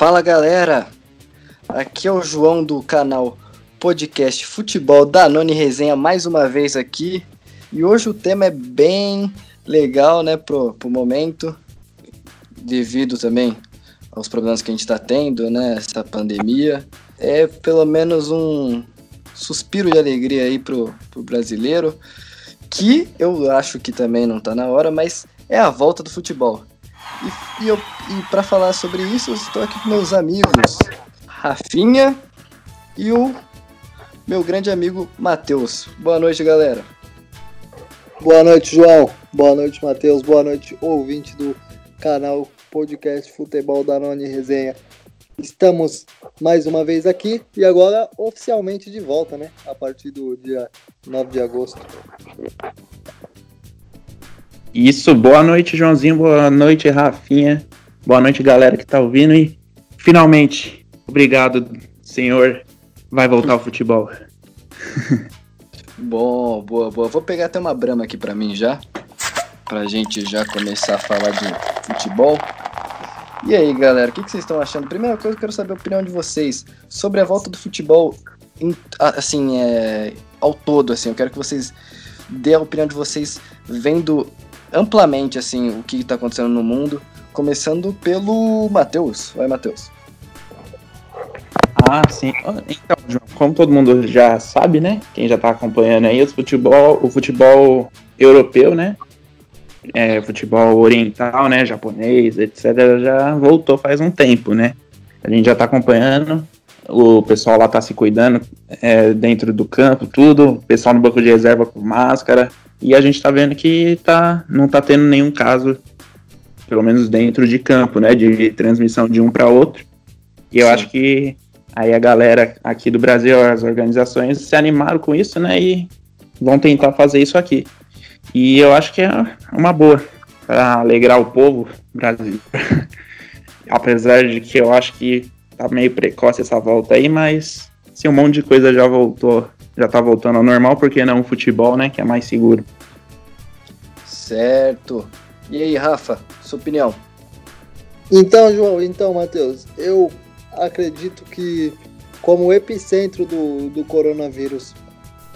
Fala galera, aqui é o João do canal Podcast Futebol da Noni Resenha mais uma vez aqui e hoje o tema é bem legal, né, pro, pro momento, devido também aos problemas que a gente está tendo, né, essa pandemia. É pelo menos um suspiro de alegria aí pro, pro brasileiro, que eu acho que também não tá na hora, mas é a volta do futebol. E, e, e para falar sobre isso, eu estou aqui com meus amigos Rafinha e o meu grande amigo Matheus. Boa noite, galera. Boa noite, João. Boa noite, Matheus. Boa noite, ouvinte do canal Podcast Futebol da Noni Resenha. Estamos mais uma vez aqui e agora oficialmente de volta, né? A partir do dia 9 de agosto. Isso, boa noite, Joãozinho, boa noite, Rafinha, boa noite, galera que tá ouvindo e finalmente, obrigado, senhor, vai voltar ao futebol. Bom, boa, boa. Vou pegar até uma brama aqui para mim já, pra gente já começar a falar de futebol. E aí, galera, o que, que vocês estão achando? Primeira coisa, eu quero saber a opinião de vocês sobre a volta do futebol, assim, é, ao todo, assim. Eu quero que vocês dê a opinião de vocês vendo amplamente assim o que está acontecendo no mundo, começando pelo Matheus. Vai, Matheus. Ah, sim. Então, João, como todo mundo já sabe, né? Quem já está acompanhando aí, o futebol, o futebol europeu, né? É, futebol oriental, né? Japonês, etc. Já voltou faz um tempo, né? A gente já está acompanhando. O pessoal lá está se cuidando é, dentro do campo, tudo. O pessoal no banco de reserva com máscara. E a gente está vendo que tá, não está tendo nenhum caso, pelo menos dentro de campo, né, de transmissão de um para outro. E eu Sim. acho que aí a galera aqui do Brasil, as organizações se animaram com isso, né, e vão tentar fazer isso aqui. E eu acho que é uma boa para alegrar o povo brasileiro. Apesar de que eu acho que tá meio precoce essa volta aí, mas se um monte de coisa já voltou já tá voltando ao normal, porque não o futebol, né, que é mais seguro. Certo. E aí, Rafa, sua opinião? Então, João, então, Matheus, eu acredito que como epicentro do, do coronavírus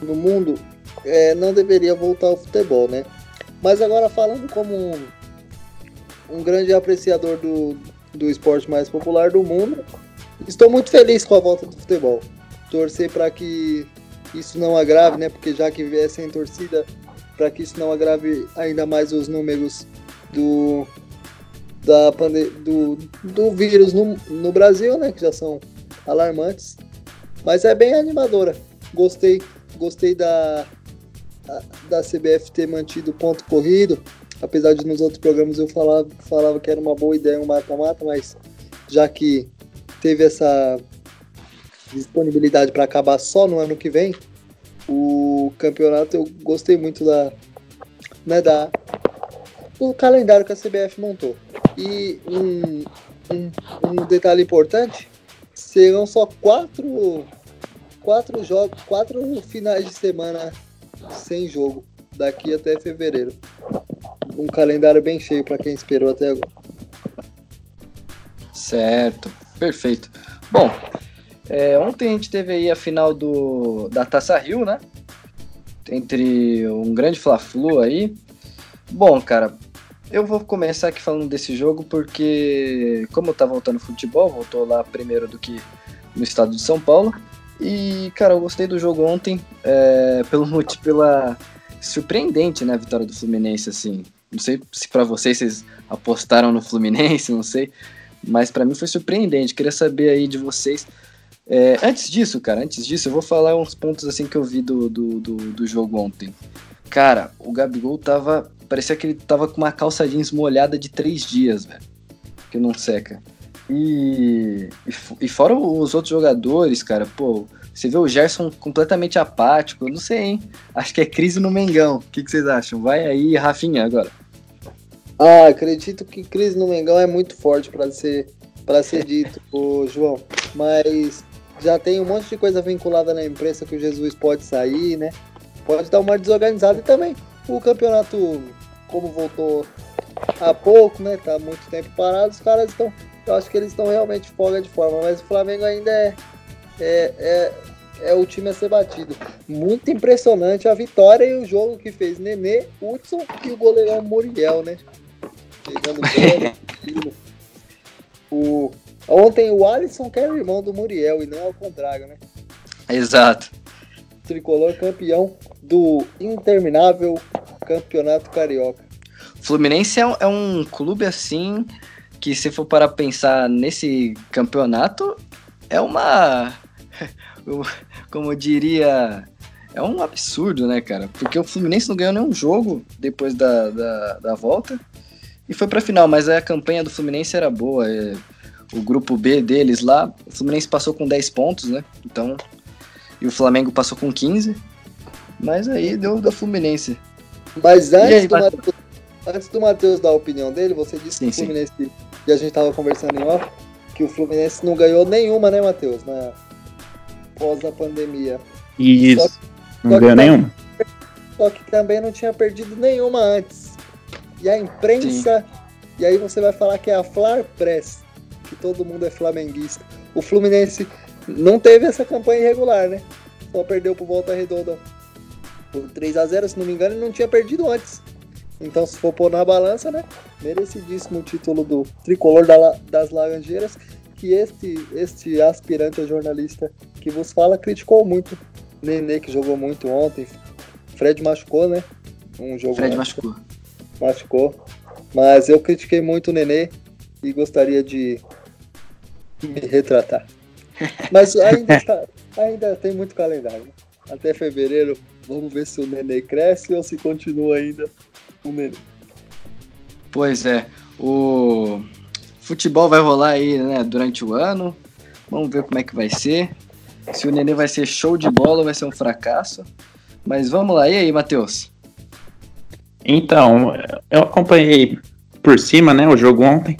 no mundo, é, não deveria voltar ao futebol, né? Mas agora falando como um, um grande apreciador do, do esporte mais popular do mundo, estou muito feliz com a volta do futebol. Torcer para que isso não agrave, né? Porque já que vier sem torcida, para que isso não agrave ainda mais os números do da pande do, do vírus no, no Brasil, né? Que já são alarmantes. Mas é bem animadora. Gostei, gostei da da CBF ter mantido o ponto corrido, apesar de nos outros programas eu falava, falava que era uma boa ideia um mata-mata, mas já que teve essa disponibilidade para acabar só no ano que vem, o campeonato eu gostei muito da, né, da do calendário que a CBF montou. E um, um, um detalhe importante, serão só quatro quatro jogos, quatro finais de semana sem jogo daqui até fevereiro. Um calendário bem cheio para quem esperou até agora. Certo, perfeito. Bom, é, ontem a gente teve aí a final do, da Taça Rio, né? Entre um grande Fla-Flu aí. Bom, cara, eu vou começar aqui falando desse jogo porque, como tá voltando futebol, voltou lá primeiro do que no estado de São Paulo. E, cara, eu gostei do jogo ontem é, pelo pela surpreendente, né, vitória do Fluminense, assim. Não sei se para vocês vocês apostaram no Fluminense, não sei, mas para mim foi surpreendente. Queria saber aí de vocês é, antes disso, cara, antes disso, eu vou falar uns pontos assim que eu vi do, do, do, do, jogo ontem. Cara, o Gabigol tava. Parecia que ele tava com uma calça jeans molhada de três dias, velho. Que não seca. E, e, fora os outros jogadores, cara, pô, você vê o Gerson completamente apático, não sei, hein? Acho que é crise no Mengão. O que, que vocês acham? Vai aí, Rafinha, agora. Ah, acredito que crise no Mengão é muito forte para ser para ser dito, João. Mas já tem um monte de coisa vinculada na imprensa que o Jesus pode sair, né? Pode dar uma desorganizada e também o campeonato, como voltou há pouco, né? Tá muito tempo parado, os caras estão eu acho que eles estão realmente fora de forma, mas o Flamengo ainda é, é, é, é, o time a ser batido. Muito impressionante a vitória e o jogo que fez Nenê, Hudson e o goleirão Muriel, né? Pegando bola. o, ontem o Alisson que era irmão do Muriel e não ao contrário, né? Exato. Tricolor campeão do interminável Campeonato Carioca. Fluminense é um, é um clube assim que se for para pensar nesse campeonato é uma como eu diria é um absurdo, né, cara? Porque o Fluminense não ganhou nenhum jogo depois da, da, da volta e foi pra final, mas a campanha do Fluminense era boa. É, o grupo B deles lá, o Fluminense passou com 10 pontos, né? Então, e o Flamengo passou com 15. Mas aí deu da Fluminense. Mas antes aí, do, Matheus, antes do Matheus dar a opinião dele, você disse sim, que o Fluminense, sim. e a gente tava conversando em off, que o Fluminense não ganhou nenhuma, né, Matheus? Na pós a pandemia. Isso. Só, não ganhou nenhuma. Só que também não tinha perdido nenhuma antes. E a imprensa. Sim. E aí você vai falar que é a Flar Press, que todo mundo é flamenguista. O Fluminense não teve essa campanha irregular, né? Só perdeu pro Volta Redonda por 3 a 0 se não me engano, ele não tinha perdido antes. Então, se for pôr na balança, né? Merecidíssimo o título do tricolor da, das Laranjeiras, que este, este aspirante a jornalista que vos fala criticou muito. Nenê, que jogou muito ontem. Fred machucou, né? Um jogo Fred machucou. Machucou. Mas eu critiquei muito o Nenê e gostaria de me retratar. Mas ainda, está, ainda tem muito calendário. Até fevereiro, vamos ver se o Nenê cresce ou se continua ainda o Nenê. Pois é. O futebol vai rolar aí né, durante o ano. Vamos ver como é que vai ser. Se o Nenê vai ser show de bola ou vai ser um fracasso. Mas vamos lá. E aí, Matheus? Então, eu acompanhei por cima, né, o jogo ontem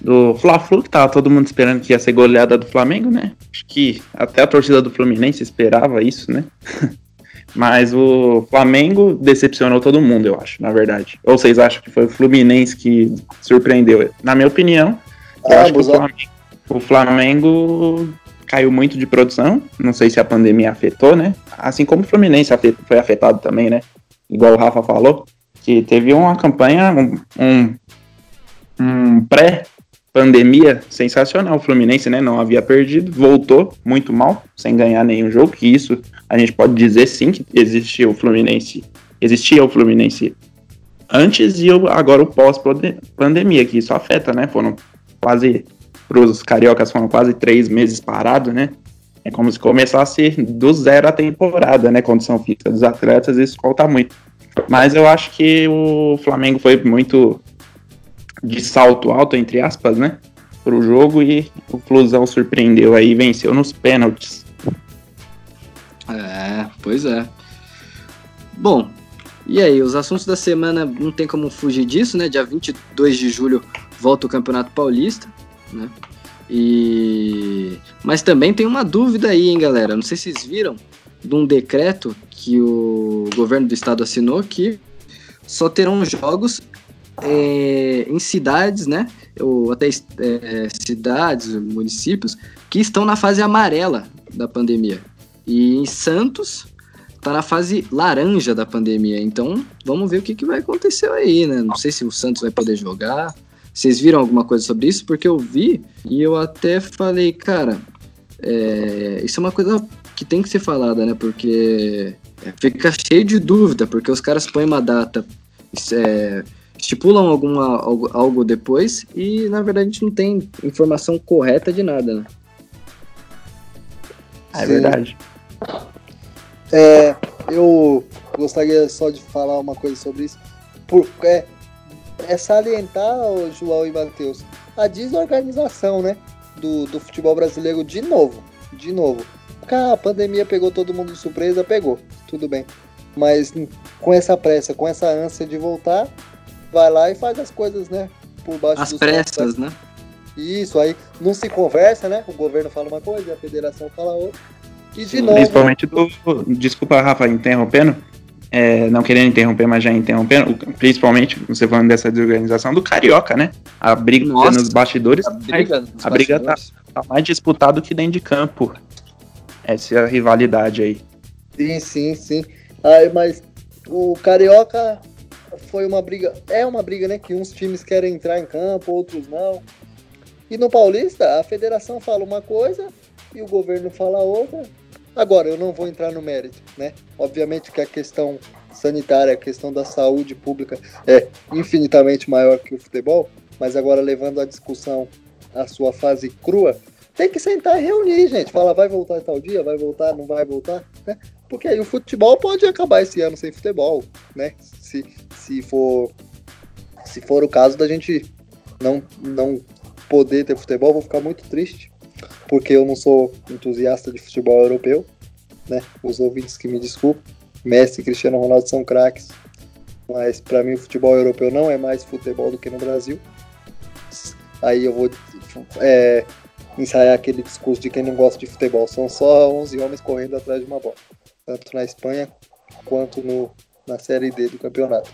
do Fla-Flu, que tava todo mundo esperando que ia ser goleada do Flamengo, né? Acho que até a torcida do Fluminense esperava isso, né? Mas o Flamengo decepcionou todo mundo, eu acho, na verdade. Ou vocês acham que foi o Fluminense que surpreendeu? Na minha opinião, eu acho que o Flamengo, o Flamengo caiu muito de produção. Não sei se a pandemia afetou, né? Assim como o Fluminense foi afetado também, né? Igual o Rafa falou, que teve uma campanha, um, um, um pré pandemia sensacional. O Fluminense, né, não havia perdido, voltou muito mal, sem ganhar nenhum jogo. Que isso a gente pode dizer sim que existia o Fluminense, existia o Fluminense antes e agora o pós-pandemia, que isso afeta, né? Foram quase, para os cariocas, foram quase três meses parados, né? É como se começasse do zero a temporada, né? Condição física dos atletas, isso conta muito. Mas eu acho que o Flamengo foi muito de salto alto, entre aspas, né? Pro jogo e o Flusão surpreendeu aí venceu nos pênaltis. É, pois é. Bom, e aí, os assuntos da semana não tem como fugir disso, né? Dia 22 de julho volta o Campeonato Paulista, né? E mas também tem uma dúvida aí, hein, galera? Não sei se vocês viram de um decreto que o governo do estado assinou que só terão jogos é, em cidades, né, ou até é, cidades, municípios, que estão na fase amarela da pandemia. E em Santos está na fase laranja da pandemia. Então, vamos ver o que, que vai acontecer aí, né? Não sei se o Santos vai poder jogar. Vocês viram alguma coisa sobre isso? Porque eu vi e eu até falei, cara, é, isso é uma coisa que tem que ser falada, né? Porque fica cheio de dúvida, porque os caras põem uma data é, estipulam alguma, algo, algo depois e na verdade a gente não tem informação correta de nada, né? É verdade. É, eu gostaria só de falar uma coisa sobre isso. Por, é, é salientar, João e Matheus, a desorganização né, do, do futebol brasileiro de novo. De novo. Porque a pandemia pegou todo mundo de surpresa, pegou. Tudo bem. Mas com essa pressa, com essa ânsia de voltar, vai lá e faz as coisas, né? Por baixo As pressas, né? Isso, aí não se conversa, né? O governo fala uma coisa, a federação fala outra. E de Sim, novo. Principalmente do. Desculpa, Rafa, interrompendo. é, não querendo interromper, mas já interrompendo, principalmente você falando dessa desorganização do Carioca, né? A briga Nossa, nos bastidores, a briga, nos a briga tá, tá, mais disputada que dentro de campo. Essa é a rivalidade aí. Sim, sim, sim. Ai, mas o Carioca foi uma briga, é uma briga, né? Que uns times querem entrar em campo, outros não. E no Paulista, a federação fala uma coisa e o governo fala outra. Agora, eu não vou entrar no mérito, né? Obviamente que a questão sanitária, a questão da saúde pública é infinitamente maior que o futebol, mas agora levando a discussão à sua fase crua, tem que sentar e reunir, gente. Fala, vai voltar tal dia, vai voltar, não vai voltar, né? Porque aí o futebol pode acabar esse ano sem futebol, né? Se, se for se for o caso da gente não não poder ter futebol, vou ficar muito triste porque eu não sou entusiasta de futebol europeu, né? Os ouvintes que me desculpem. Messi e Cristiano Ronaldo são craques, mas para mim o futebol europeu não é mais futebol do que no Brasil. Aí eu vou é, ensaiar aquele discurso de quem não gosta de futebol. São só 11 homens correndo atrás de uma bola, tanto na Espanha quanto no, na Série D do campeonato.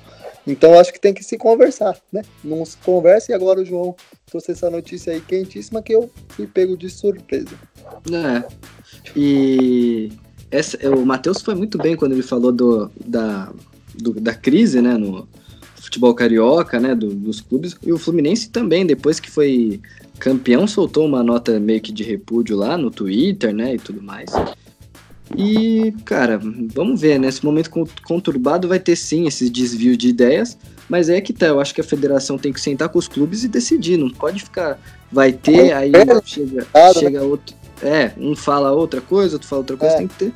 Então acho que tem que se conversar, né? Não se conversa e agora o João trouxe essa notícia aí quentíssima que eu fui pego de surpresa. É. E essa, o Matheus foi muito bem quando ele falou do, da, do, da crise, né, no futebol carioca, né, do, dos clubes. E o Fluminense também, depois que foi campeão, soltou uma nota meio que de repúdio lá no Twitter, né, e tudo mais. E, cara, vamos ver, né? Esse momento conturbado vai ter sim esses desvios de ideias, mas é que tá, eu acho que a federação tem que sentar com os clubes e decidir, não pode ficar, vai ter, aí chega, chega outro. É, um fala outra coisa, outro fala outra coisa, é. tem que ter.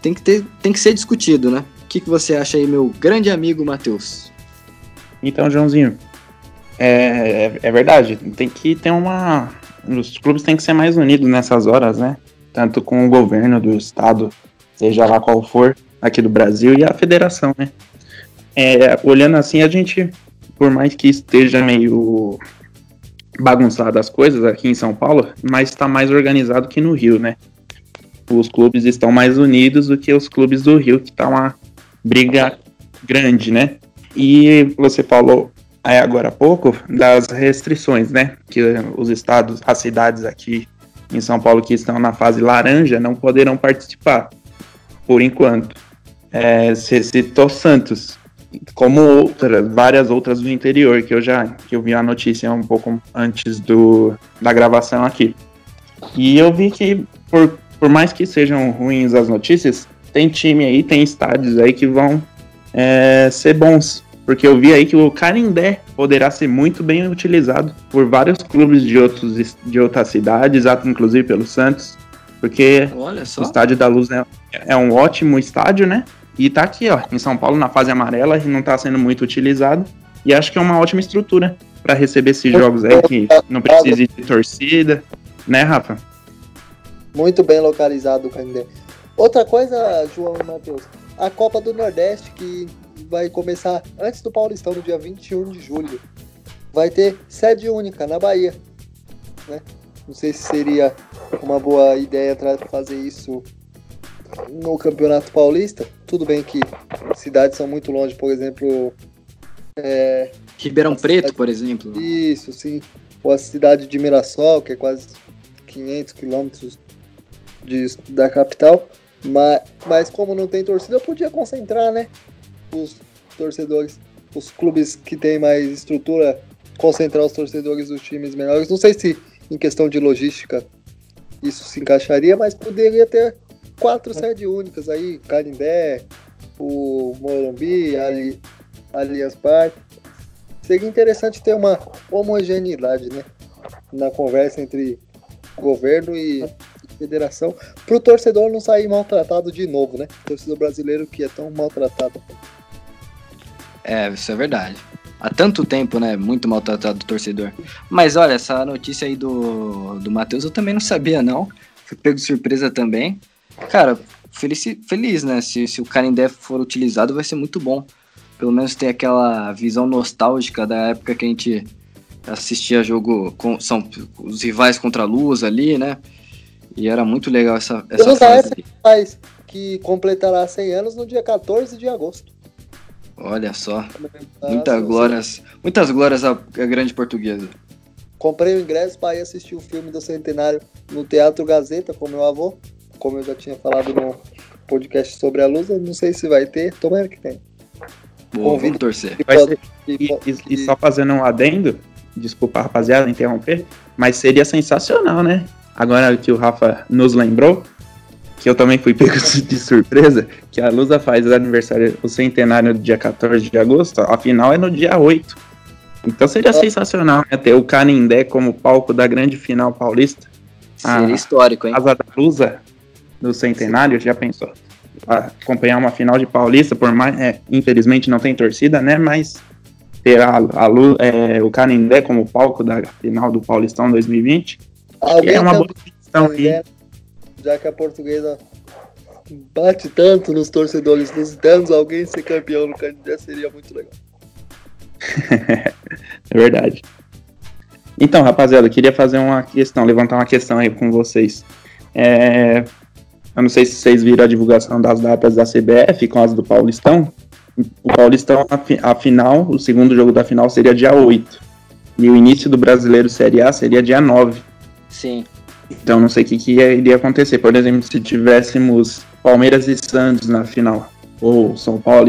Tem que ter, tem que ser discutido, né? O que, que você acha aí, meu grande amigo Matheus? Então, Joãozinho, é, é, é verdade, tem que ter uma. Os clubes têm que ser mais unidos nessas horas, né? Tanto com o governo do estado, seja lá qual for, aqui do Brasil, e a federação, né? É, olhando assim, a gente, por mais que esteja meio bagunçado as coisas aqui em São Paulo, mas está mais organizado que no Rio, né? Os clubes estão mais unidos do que os clubes do Rio, que tá uma briga grande, né? E você falou aí agora há pouco das restrições, né? Que os estados, as cidades aqui em São Paulo que estão na fase laranja não poderão participar, por enquanto. É, você citou Santos, como outras, várias outras do interior, que eu já que eu vi a notícia um pouco antes do, da gravação aqui. E eu vi que, por, por mais que sejam ruins as notícias, tem time aí, tem estádios aí que vão é, ser bons porque eu vi aí que o Canindé poderá ser muito bem utilizado por vários clubes de, outros, de outras cidades, inclusive pelo Santos, porque o Estádio da Luz é, é, um ótimo estádio, né? E tá aqui, ó, em São Paulo, na fase amarela, e não tá sendo muito utilizado. E acho que é uma ótima estrutura para receber esses jogos aí que não precise de torcida, né, Rafa? Muito bem localizado o Canindé. Outra coisa, João e Matheus, a Copa do Nordeste, que vai começar antes do Paulistão, no dia 21 de julho. Vai ter sede única na Bahia. Né? Não sei se seria uma boa ideia fazer isso no Campeonato Paulista. Tudo bem que cidades são muito longe, por exemplo. É, Ribeirão Preto, cidade... por exemplo. Isso, sim. Ou a cidade de Mirassol, que é quase 500 quilômetros da capital. Mas, mas como não tem torcida, eu podia concentrar, né? Os torcedores, os clubes que têm mais estrutura, concentrar os torcedores dos times menores. Não sei se em questão de logística isso se encaixaria, mas poderia ter quatro sedes únicas aí, Canindé, o Morumbi, Ali, Allianz Parque. Seria interessante ter uma homogeneidade, né? Na conversa entre governo e federação, para o torcedor não sair maltratado de novo, né? O torcedor brasileiro que é tão maltratado. É, isso é verdade. Há tanto tempo, né? Muito maltratado do torcedor. Mas olha, essa notícia aí do, do Matheus eu também não sabia, não. Fui pego de surpresa também. Cara, feliz, feliz né? Se, se o Canindé for utilizado, vai ser muito bom. Pelo menos tem aquela visão nostálgica da época que a gente assistia jogo com são os rivais contra a luz ali, né? E era muito legal essa, essa fase. Essa faz que completará 100 anos no dia 14 de agosto. Olha só. Muitas glórias, muitas glórias à, à grande portuguesa. Comprei o ingresso para ir assistir o filme do centenário no Teatro Gazeta com meu avô, como eu já tinha falado no podcast sobre a luz. Não sei se vai ter, tomara que tenha. Boa, Convido vamos torcer. Ser, e, e, e, só fazendo um adendo, desculpa rapaziada interromper, mas seria sensacional, né? Agora que o Rafa nos lembrou, que eu também fui pego de surpresa, que a Lusa faz o aniversário, o centenário no dia 14 de agosto, a final é no dia 8. Então seria é. sensacional né, ter o Canindé como palco da grande final paulista. Seria a, histórico, hein? Casa da Lusa no centenário, já pensou? acompanhar uma final de Paulista, por mais, é, infelizmente não tem torcida, né? Mas ter a, a, é, o Canindé como palco da final do Paulistão 2020 Alguém é uma boa questão aí. Já que a portuguesa bate tanto nos torcedores lusitanos, alguém ser campeão no Canindé seria muito legal. é verdade. Então, rapaziada, eu queria fazer uma questão, levantar uma questão aí com vocês. É, eu não sei se vocês viram a divulgação das datas da CBF com as do Paulistão. O Paulistão, a, final, o segundo jogo da final seria dia 8. E o início do Brasileiro Série A seria dia 9. Sim. Então não sei o que, que iria acontecer. Por exemplo, se tivéssemos Palmeiras e Santos na final. Ou São Paulo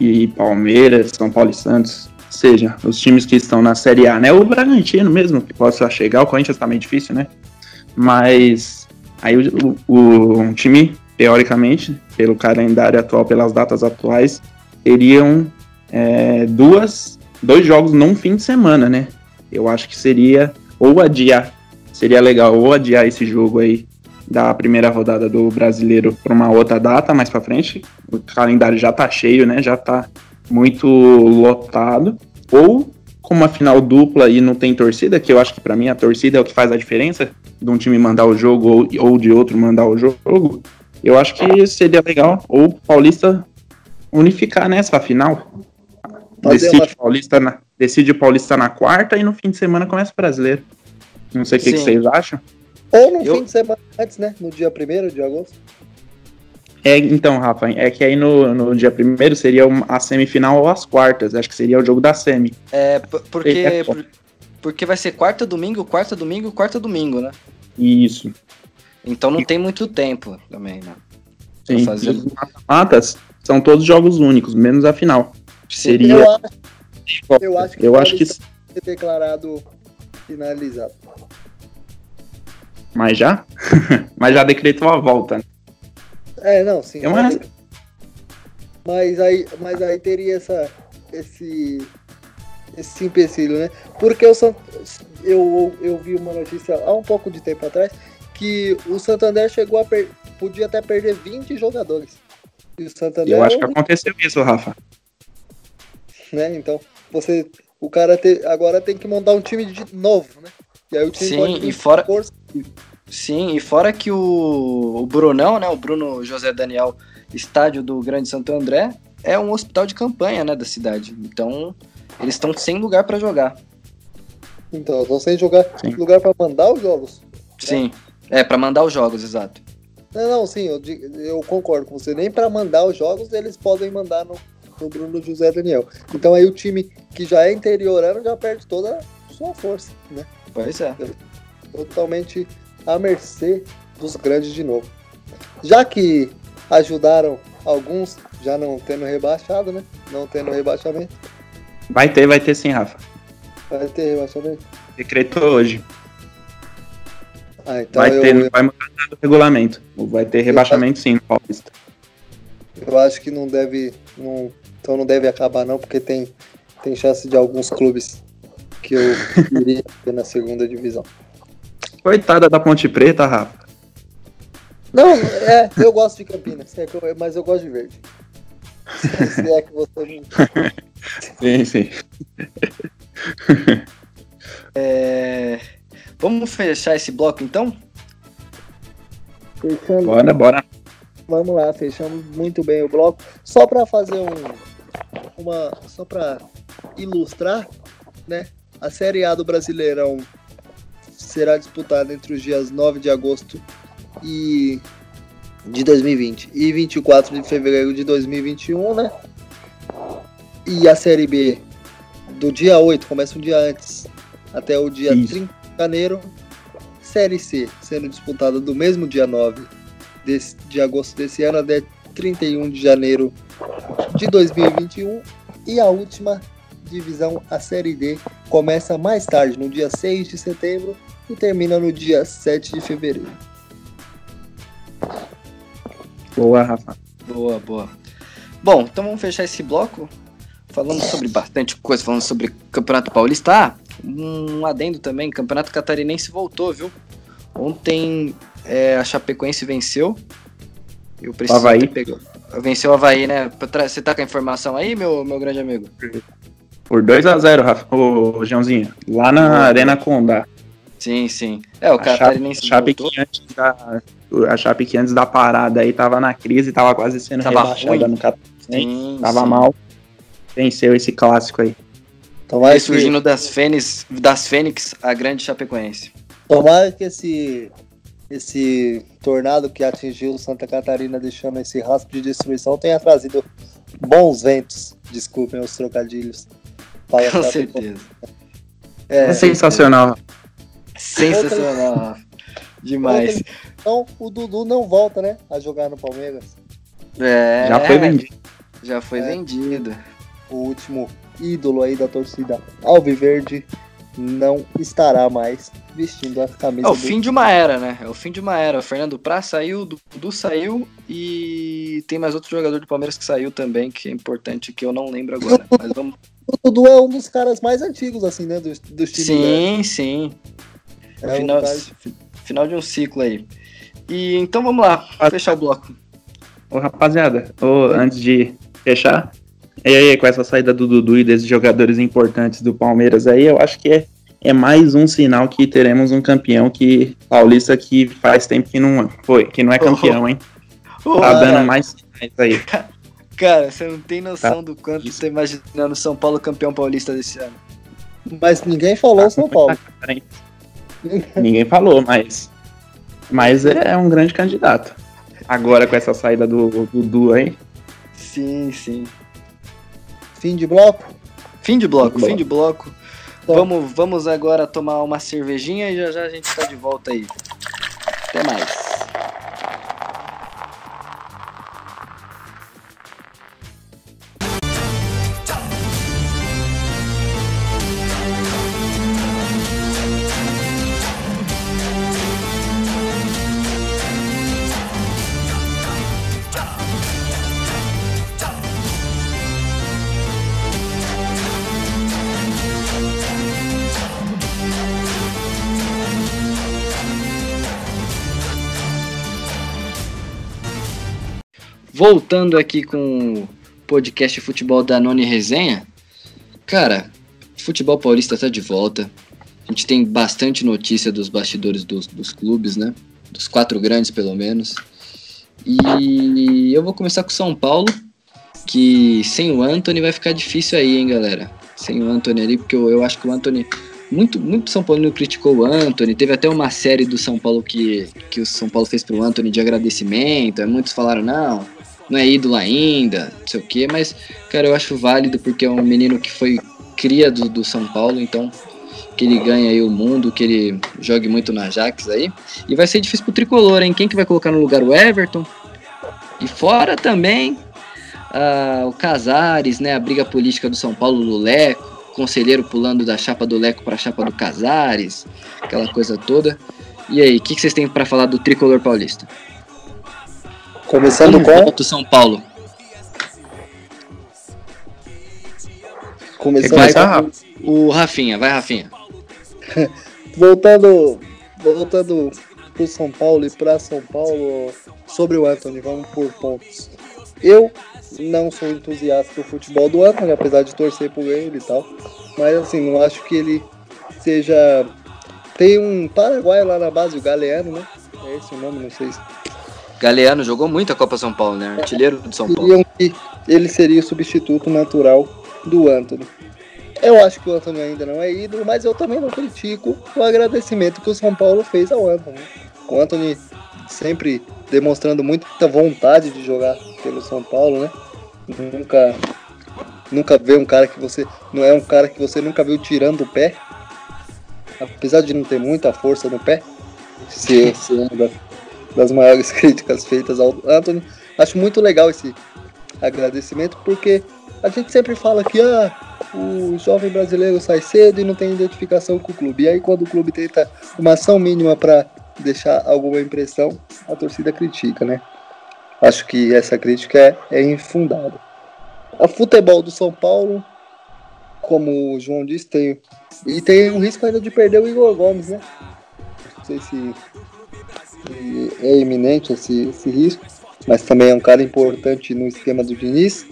e, Palmeiras, São Paulo e Santos seja, os times que estão na Série A, né? O Bragantino mesmo, que possa chegar, o Corinthians tá meio difícil, né? Mas aí o, o, um time, teoricamente, pelo calendário atual, pelas datas atuais, teriam é, duas, dois jogos num fim de semana, né? Eu acho que seria ou adiar, seria legal ou adiar esse jogo aí da primeira rodada do brasileiro para uma outra data mais para frente. O calendário já tá cheio, né? Já tá muito lotado, ou como uma final dupla e não tem torcida, que eu acho que para mim a torcida é o que faz a diferença de um time mandar o jogo ou, ou de outro mandar o jogo, eu acho que seria legal ou Paulista unificar nessa final. Decide, uma... Paulista na, decide Paulista na quarta e no fim de semana começa o brasileiro. Não sei o que, que, vocês acham. Ou no eu... fim de semana antes, né? No dia 1 de agosto. É, então, Rafa, é que aí no, no dia primeiro seria a semifinal ou as quartas. Acho que seria o jogo da semi. É, porque, é porque vai ser quarta domingo, quarta domingo, quarta domingo, né? Isso. Então não tem muito tempo também, né? Sim, fazer... os matas são todos jogos únicos, menos a final. Seria. Eu acho, eu acho que, eu acho que... ser declarado finalizado. Mas já? Mas já decretou a volta, né? É, não, sim. É uma... Mas aí, mas aí teria essa, esse, esse empecilho, né? Porque o eu, eu vi uma notícia há um pouco de tempo atrás que o Santander chegou a per... podia até perder 20 jogadores. E o Santander eu acho que aconteceu isso, Rafa. Né? Então, você o cara te, agora tem que montar um time de novo, né? E aí o time Sim, e fora força. Sim, e fora que o, o Brunão, né, o Bruno José Daniel, estádio do Grande Santo André, é um hospital de campanha, né, da cidade. Então, eles estão sem lugar para jogar. Então, estão sem jogar, sim. lugar para mandar os jogos. Sim, é para mandar os jogos, exato. Não, não, sim, eu, eu concordo com você. Nem para mandar os jogos eles podem mandar no, no Bruno José Daniel. Então aí o time que já é interiorano já perde toda a sua força, né? Pois é. Totalmente à mercê dos grandes de novo. Já que ajudaram alguns, já não tendo rebaixado, né? Não tendo rebaixamento. Vai ter, vai ter sim, Rafa. Vai ter rebaixamento? Decretou hoje. Ah, então vai, ter, eu... vai mudar o regulamento. Vai ter rebaixamento sim no Paulista. Eu acho que não deve. Não, então não deve acabar não, porque tem, tem chance de alguns clubes que eu iria ter na segunda divisão. Coitada da Ponte Preta, Rafa. Não, é, eu gosto de Campinas, é mas eu gosto de verde. Se é que você Sim, sim. É... Vamos fechar esse bloco então? Fechando. Bora, bora. Vamos lá, fechamos muito bem o bloco. Só para fazer um, uma, só para ilustrar, né? A Série A do Brasileirão será disputada entre os dias 9 de agosto e de 2020 e 24 de fevereiro de 2021, né? E a Série B do dia 8, começa um dia antes, até o dia Isso. 30 de janeiro. Série C sendo disputada do mesmo dia 9 desse, de agosto desse ano até 31 de janeiro de 2021. E a última divisão, a Série D, começa mais tarde, no dia 6 de setembro, e termina no dia 7 de fevereiro. Boa, Rafa. Boa, boa. Bom, então vamos fechar esse bloco falando sobre bastante coisa, falando sobre Campeonato Paulista. Ah, um adendo também, Campeonato Catarinense voltou, viu? Ontem é, a Chapecoense venceu. Eu preciso Havaí. pegar. Venceu o Havaí, né? Você tá com a informação aí, meu, meu grande amigo? Por 2x0, Rafa. Ô, Joãozinho. Lá na Boa. Arena Condá. Sim, sim. É, o A Chape, Catarinense Chape voltou. que antes da, a Chape que antes da parada aí tava na crise, tava quase sendo Tava rebaixada ruim. no Catarinense. Sim, Tava sim. mal. Venceu esse clássico aí. Tomara que, Ressurgindo das Fênix, das Fênix, a grande Chapecoense. tomara que esse, esse tornado que atingiu Santa Catarina, deixando esse rastro de destruição, tenha trazido bons ventos. Desculpem os trocadilhos. Com certeza. É, Sensacional. Sensacional, Rafa. Demais. então o Dudu não volta, né? A jogar no Palmeiras. É, Já foi vendido. Já foi É. vendido. O último ídolo aí da torcida Alviverde não estará mais vestindo a camisa É o do fim de uma era, né? É o fim de uma era. O Fernando Praz saiu, o Dudu saiu e tem mais outro jogador do Palmeiras que saiu também, que é importante, que eu não lembro agora. Mas vamos. O Dudu é um dos caras mais antigos, assim, né? Dos, dos times. Sim, sim. né? É um final, final de um ciclo aí. E então vamos lá, fechar o bloco. Ô, rapaziada, ô, antes de fechar, e aí, com essa saída do Dudu e desses jogadores importantes do Palmeiras aí, eu acho que é, é mais um sinal que teremos um campeão que paulista que faz tempo que não foi, que não é campeão, hein? Ô, Tá dando mais sinais aí. Cara, você não tem noção Tá. do quanto você tá imaginando o São Paulo campeão paulista desse ano. Mas ninguém falou São Paulo. Ninguém falou, mas. Mas é um grande candidato. Agora com essa saída do Dudu aí. Sim, sim. Fim de bloco? Fim de bloco, fim de bloco. Tá. Vamos, vamos agora tomar uma cervejinha e já já a gente tá de volta aí. Até mais. Voltando aqui com o podcast Futebol da Noni Resenha. Cara, futebol paulista tá de volta. A gente tem bastante notícia dos bastidores dos, dos clubes, né? Dos quatro grandes, pelo menos. E eu vou começar com São Paulo, que sem o Anthony vai ficar difícil aí, hein, galera? Sem o Anthony ali, porque eu, eu acho que o Anthony. Muito, muito São Paulo criticou o Anthony. Teve até uma série do São Paulo que, que o São Paulo fez pro Anthony de agradecimento. Muitos falaram, não, não é ídolo ainda, não sei o quê, mas, cara, eu acho válido porque é um menino que foi cria do, do São Paulo, então que ele ganhe aí o mundo, que ele jogue muito na Ajax aí. E vai ser difícil pro tricolor, hein? Quem que vai colocar no lugar o Everton? E fora também ah, o Casares, né? A briga política do São Paulo do Leco, conselheiro pulando da chapa do Leco para a chapa do Casares, aquela coisa toda. E aí, o que, que vocês têm para falar do tricolor paulista? Começando com. volta o São Paulo? Começando com-? O Rafinha, vai Rafinha. Voltando, voltando pro São Paulo e pra São Paulo, sobre o Anthony, vamos por pontos. Eu não sou entusiasta do futebol do Anthony, apesar de torcer por ele e tal. Mas assim, não acho que ele seja. Tem um Paraguai lá na base, o Galeano, né? É esse o nome, não sei se. Galeano jogou muito a Copa São Paulo, né? Artilheiro do São Paulo. Que ele seria o substituto natural do Anthony. Eu acho que o Anthony ainda não é ídolo, mas eu também não critico o agradecimento que o São Paulo fez ao Anthony. O Anthony sempre demonstrando muita vontade de jogar pelo São Paulo, né? Nunca nunca vê um cara que você não é um cara que você nunca viu tirando o pé. Apesar de não ter muita força no pé, se, se das maiores críticas feitas ao Anthony, acho muito legal esse agradecimento porque a gente sempre fala que ah, o jovem brasileiro sai cedo e não tem identificação com o clube. E aí quando o clube tenta uma ação mínima para deixar alguma impressão, a torcida critica, né? Acho que essa crítica é, é infundada. O futebol do São Paulo, como o João disse, tem. E tem um risco ainda de perder o Igor Gomes, né? Não sei se, é iminente esse, esse risco, mas também é um cara importante no esquema do Diniz.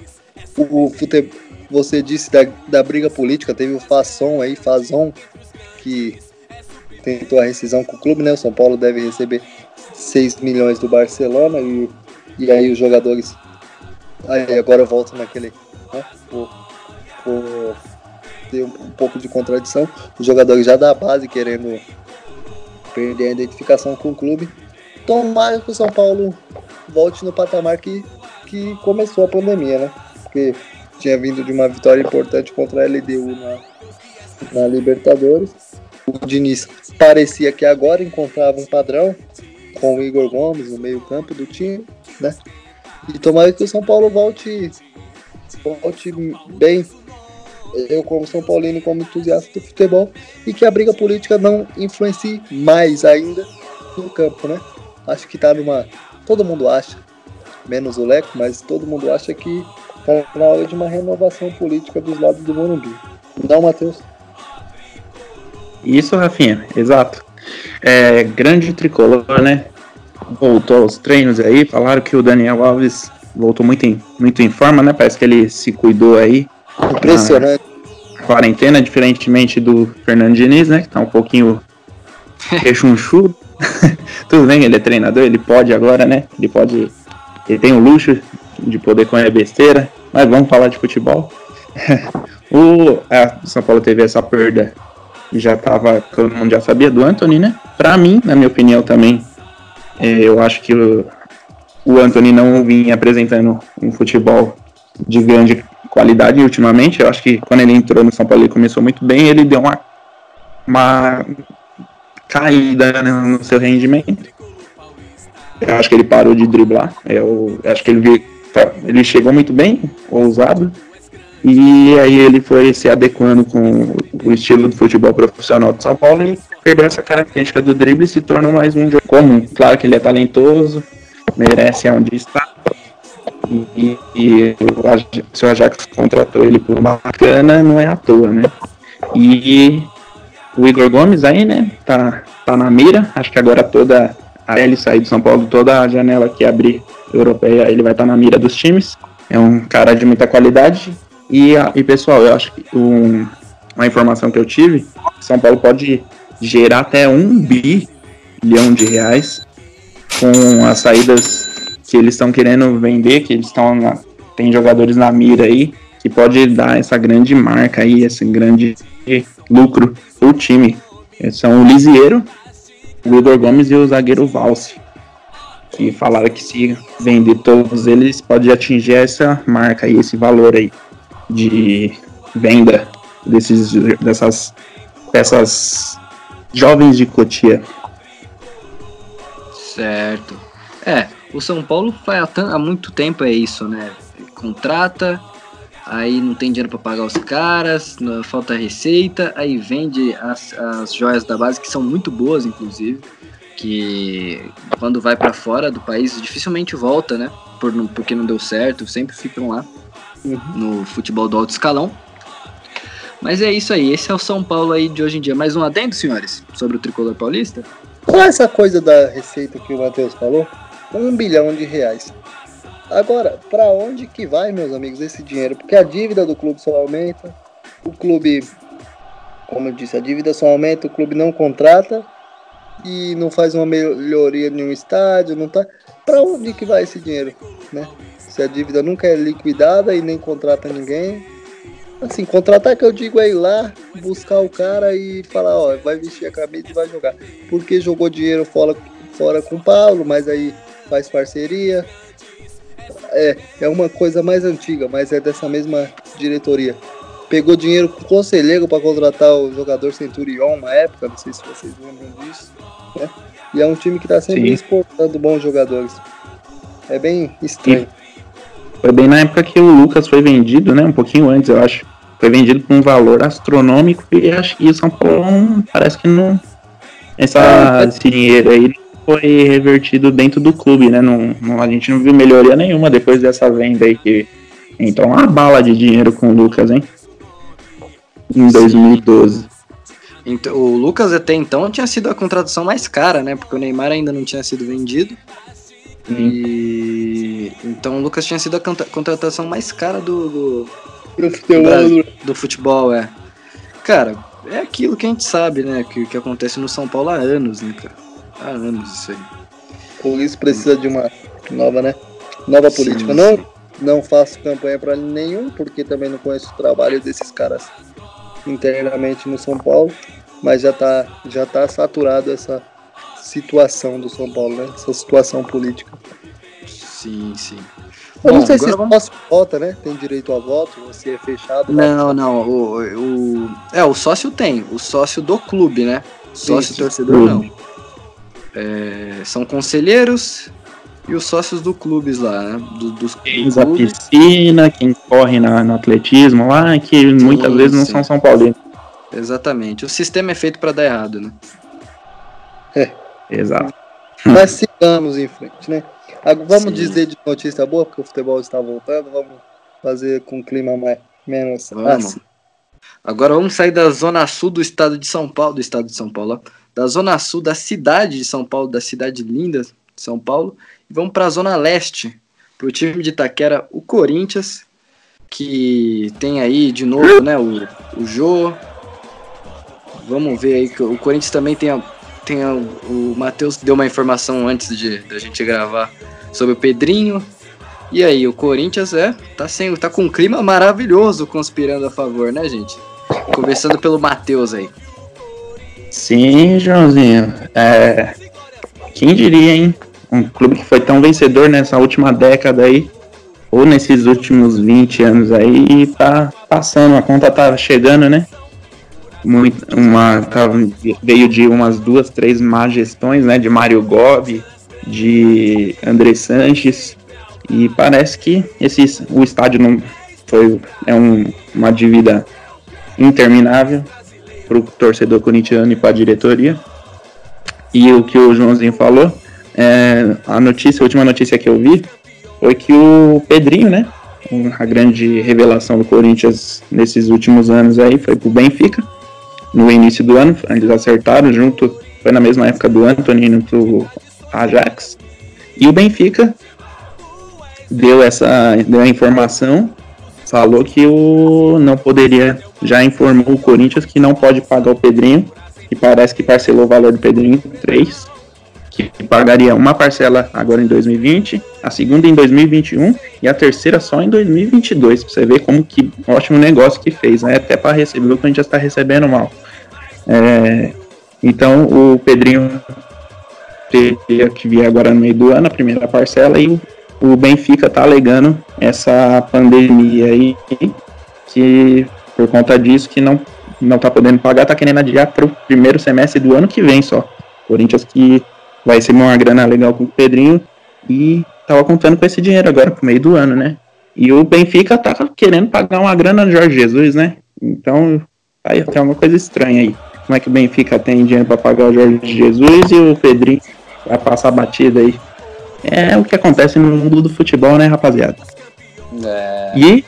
O futebol, você disse da, da briga política, teve o Fasson aí, Fazon, que tentou a rescisão com o clube, né? O São Paulo deve receber 6 milhões do Barcelona e, e aí os jogadores. Aí agora eu volto naquele. Né? Um, um, pouco de contradição. Os jogadores já da base querendo perder a identificação com o clube. Tomara que o São Paulo volte no patamar que, que começou a pandemia, né? Porque tinha vindo de uma vitória importante contra a LDU na, na Libertadores o Diniz parecia que agora encontrava um padrão com o Igor Gomes no meio-campo do time, né? E tomara que o São Paulo volte, volte bem. Eu, como São Paulino, como entusiasta do futebol, e que a briga política não influencie mais ainda no campo, né? Acho que tá numa. Todo mundo acha, menos o Leco, mas todo mundo acha que tá na hora de uma renovação política dos lados do Morumbi. Não, Matheus? Isso, Rafinha, exato. É, grande tricolor, né? Voltou aos treinos aí, falaram que o Daniel Alves voltou muito em, muito em forma, né? Parece que ele se cuidou aí. Impressionante. Quarentena, diferentemente do Fernando Diniz, né? Que tá um pouquinho rechonchudo. Tudo bem, ele é treinador, ele pode agora, né? Ele pode. Ele tem o luxo de poder comer besteira. Mas vamos falar de futebol. o São Paulo teve essa perda já tava, todo mundo já sabia do Anthony, né? Para mim, na minha opinião também, é, eu acho que o, o Anthony não vinha apresentando um futebol de grande qualidade ultimamente. Eu acho que quando ele entrou no São Paulo ele começou muito bem, ele deu uma, uma caída no seu rendimento. Eu acho que ele parou de driblar. Eu acho que ele, ele chegou muito bem, ousado, e aí ele foi se adequando com o estilo do futebol profissional de São Paulo e perdeu essa característica do drible e se tornou mais um jogo comum. Claro que ele é talentoso, merece onde está. E, e se o Ajax contratou ele por uma bacana, não é à toa, né? E o Igor Gomes aí, né? Tá, tá na mira. Acho que agora toda a ele sair do São Paulo, toda a janela que abrir europeia, ele vai estar tá na mira dos times. É um cara de muita qualidade e, e pessoal, eu acho que um, uma informação que eu tive, São Paulo pode gerar até um bilhão de reais com as saídas que eles estão querendo vender, que eles estão tem jogadores na mira aí que pode dar essa grande marca aí, esse grande lucro pro time. São o Lisieiro, o Igor Gomes e o zagueiro Valse. Que falaram que se vender todos eles pode atingir essa marca aí, esse valor aí de venda desses, dessas peças jovens de Cotia. Certo. É, o São Paulo faz há, muito tempo é isso, né? Contrata, aí não tem dinheiro para pagar os caras, falta receita, aí vende as, as joias da base que são muito boas, inclusive, que quando vai para fora do país dificilmente volta, né? Por, porque não deu certo, sempre ficam lá uhum. no futebol do alto escalão. Mas é isso aí, esse é o São Paulo aí de hoje em dia. Mais um adendo, senhores, sobre o tricolor paulista? Qual é essa coisa da receita que o Matheus falou? Um bilhão de reais. Agora, para onde que vai, meus amigos, esse dinheiro? Porque a dívida do clube só aumenta, o clube, como eu disse, a dívida só aumenta, o clube não contrata e não faz uma melhoria em um estádio, não tá. Para onde que vai esse dinheiro, né? se a dívida nunca é liquidada e nem contrata ninguém. Assim, contratar que eu digo é ir lá, buscar o cara e falar, ó, vai vestir a camisa e vai jogar. Porque jogou dinheiro fora, fora com o Paulo, mas aí faz parceria. É, é uma coisa mais antiga, mas é dessa mesma diretoria. Pegou dinheiro com o conselheiro para contratar o jogador Centurion uma época, não sei se vocês lembram disso. Né? E é um time que está sempre Sim. exportando bons jogadores. É bem estranho. Foi bem na época que o Lucas foi vendido, né? Um pouquinho antes, eu acho. Foi vendido por um valor astronômico e acho que o São Paulo parece que não. Essa, é, esse dinheiro aí foi revertido dentro do clube, né? Não, não, a gente não viu melhoria nenhuma depois dessa venda aí que. Então uma bala de dinheiro com o Lucas, hein? Em 2012. Então, o Lucas até então tinha sido a contratação mais cara, né? Porque o Neymar ainda não tinha sido vendido. E então o Lucas tinha sido a contratação mais cara do, do, do futebol, do, do futebol, é. Cara, é aquilo que a gente sabe, né? Que, que acontece no São Paulo há anos, né, cara? Há anos isso aí. O isso precisa de uma nova, né? Nova política. Sim, não, não faço campanha para nenhum, porque também não conheço o trabalho desses caras internamente no São Paulo, mas já tá, já tá saturado essa situação do São Paulo, né? Essa situação política. Sim, sim. Eu Bom, não sei se vamos... sócio vota, né? Tem direito a voto, você é fechado. Não, não. O, o, é, o sócio tem. O sócio do clube, né? Sócio Isso. torcedor não. É, são conselheiros e os sócios do clubes lá, né? Do, dos quem usa piscina, quem corre na, no atletismo lá, que sim, muitas vezes não são São Paulinos. Exatamente. O sistema é feito para dar errado, né? É. Exato. Mas sigamos em frente, né? Agora, vamos Sim. dizer de notícia boa, porque o futebol está voltando, vamos fazer com o clima mais, menos vamos. Assim. Agora vamos sair da zona sul do estado de São Paulo, do estado de São Paulo, ó, da zona sul da cidade de São Paulo, da cidade linda de São Paulo, e vamos para a zona leste, para o time de Itaquera, o Corinthians, que tem aí de novo, né, o, o Jô. Vamos ver aí que o Corinthians também tem a tem a, o Matheus deu uma informação antes de da gente gravar sobre o Pedrinho. E aí, o Corinthians é tá sem, tá com um clima maravilhoso conspirando a favor, né, gente? Começando pelo Matheus aí. Sim, Joãozinho. É, quem diria, hein? Um clube que foi tão vencedor nessa última década aí, ou nesses últimos 20 anos aí, tá passando, a conta tá chegando, né? muito, uma, veio de umas duas, três má gestões, né? De Mário Gobi, de André Sanches. E parece que esse, o estádio não foi é um, uma dívida interminável para o torcedor corintiano e para a diretoria. E o que o Joãozinho falou, é, a notícia, a última notícia que eu vi foi que o Pedrinho, né? A grande revelação do Corinthians nesses últimos anos aí foi pro Benfica no início do ano, eles acertaram junto, foi na mesma época do Anthony indo pro Ajax. E o Benfica deu essa deu a informação, falou que o não poderia, já informou o Corinthians que não pode pagar o Pedrinho, que parece que parcelou o valor do Pedrinho 3, que pagaria uma parcela agora em 2020, a segunda em 2021 e a terceira só em 2022. Pra você ver como que ótimo negócio que fez, né? Até para receber o Corinthians está recebendo mal. É, então o Pedrinho teria que vir agora no meio do ano, a primeira parcela, e o Benfica tá alegando essa pandemia aí, que por conta disso que não, não tá podendo pagar, tá querendo adiar pro primeiro semestre do ano que vem só. Corinthians que vai ser uma grana legal com o Pedrinho e tava contando com esse dinheiro agora pro meio do ano, né? E o Benfica tá querendo pagar uma grana no Jorge Jesus, né? Então, aí tem uma coisa estranha aí como é que o Benfica tem dinheiro para pagar o Jorge Jesus e o Pedrinho vai passar a batida aí. É o que acontece no mundo do futebol, né, rapaziada? É... E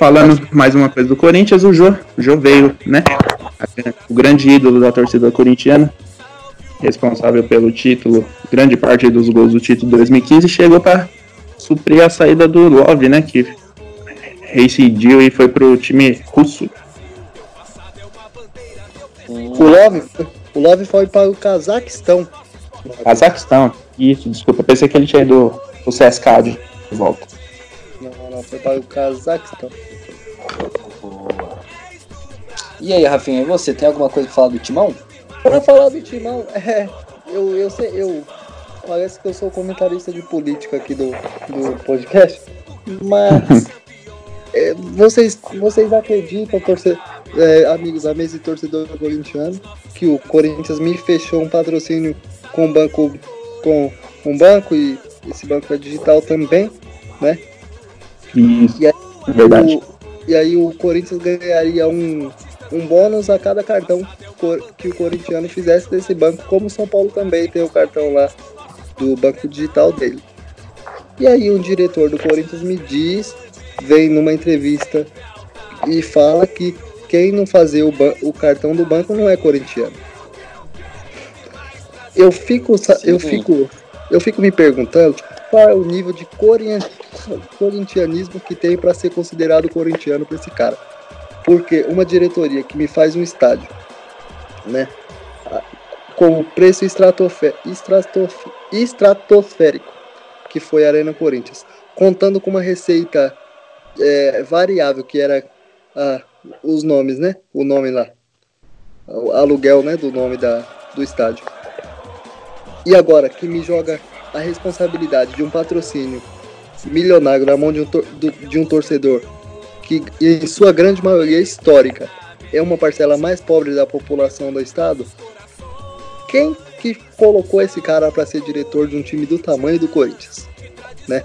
falando mais uma coisa do Corinthians, o Jô, o Jô veio, né? O grande ídolo da torcida corintiana, responsável pelo título, grande parte dos gols do título 2015, chegou para suprir a saída do Love, né? Que reincidiu e foi pro time russo. O Love, o Love foi para o Cazaquistão. Cazaquistão, isso, desculpa, pensei que ele tinha ido o CSK de volta. Não, não, foi para o Cazaquistão. E aí, Rafinha, e você, tem alguma coisa para falar do Timão? Para falar do Timão, é, eu, eu sei, eu. Parece que eu sou comentarista de política aqui do, do podcast. Mas é, vocês, vocês acreditam, torcer, é, amigos, a mesa e torcedor corintiano, que o Corinthians me fechou um patrocínio com um banco com um banco e esse banco é digital também, né? Isso, E aí, verdade. o, e aí o Corinthians ganharia um, um bônus a cada cartão que o corintiano fizesse desse banco, como o São Paulo também tem o cartão lá do banco digital dele. E aí um diretor do Corinthians me diz, vem numa entrevista e fala que quem não fazer o, o cartão do banco não é corintiano. Eu fico, eu fico, eu fico me perguntando qual é o nível de corintianismo que tem para ser considerado corintiano para esse cara. Porque uma diretoria que me faz um estádio, né, com o preço estratofe- estratosférico, que foi a Arena Corinthians, contando com uma receita é, variável, que era ah, os nomes, né, o nome lá, o aluguel, né, do nome da, do estádio. E agora, que me joga a responsabilidade de um patrocínio milionário na mão de um, de um torcedor que, em sua grande maioria histórica, é uma parcela mais pobre da população do estado, quem que colocou esse cara para ser diretor de um time do tamanho do Corinthians? Né?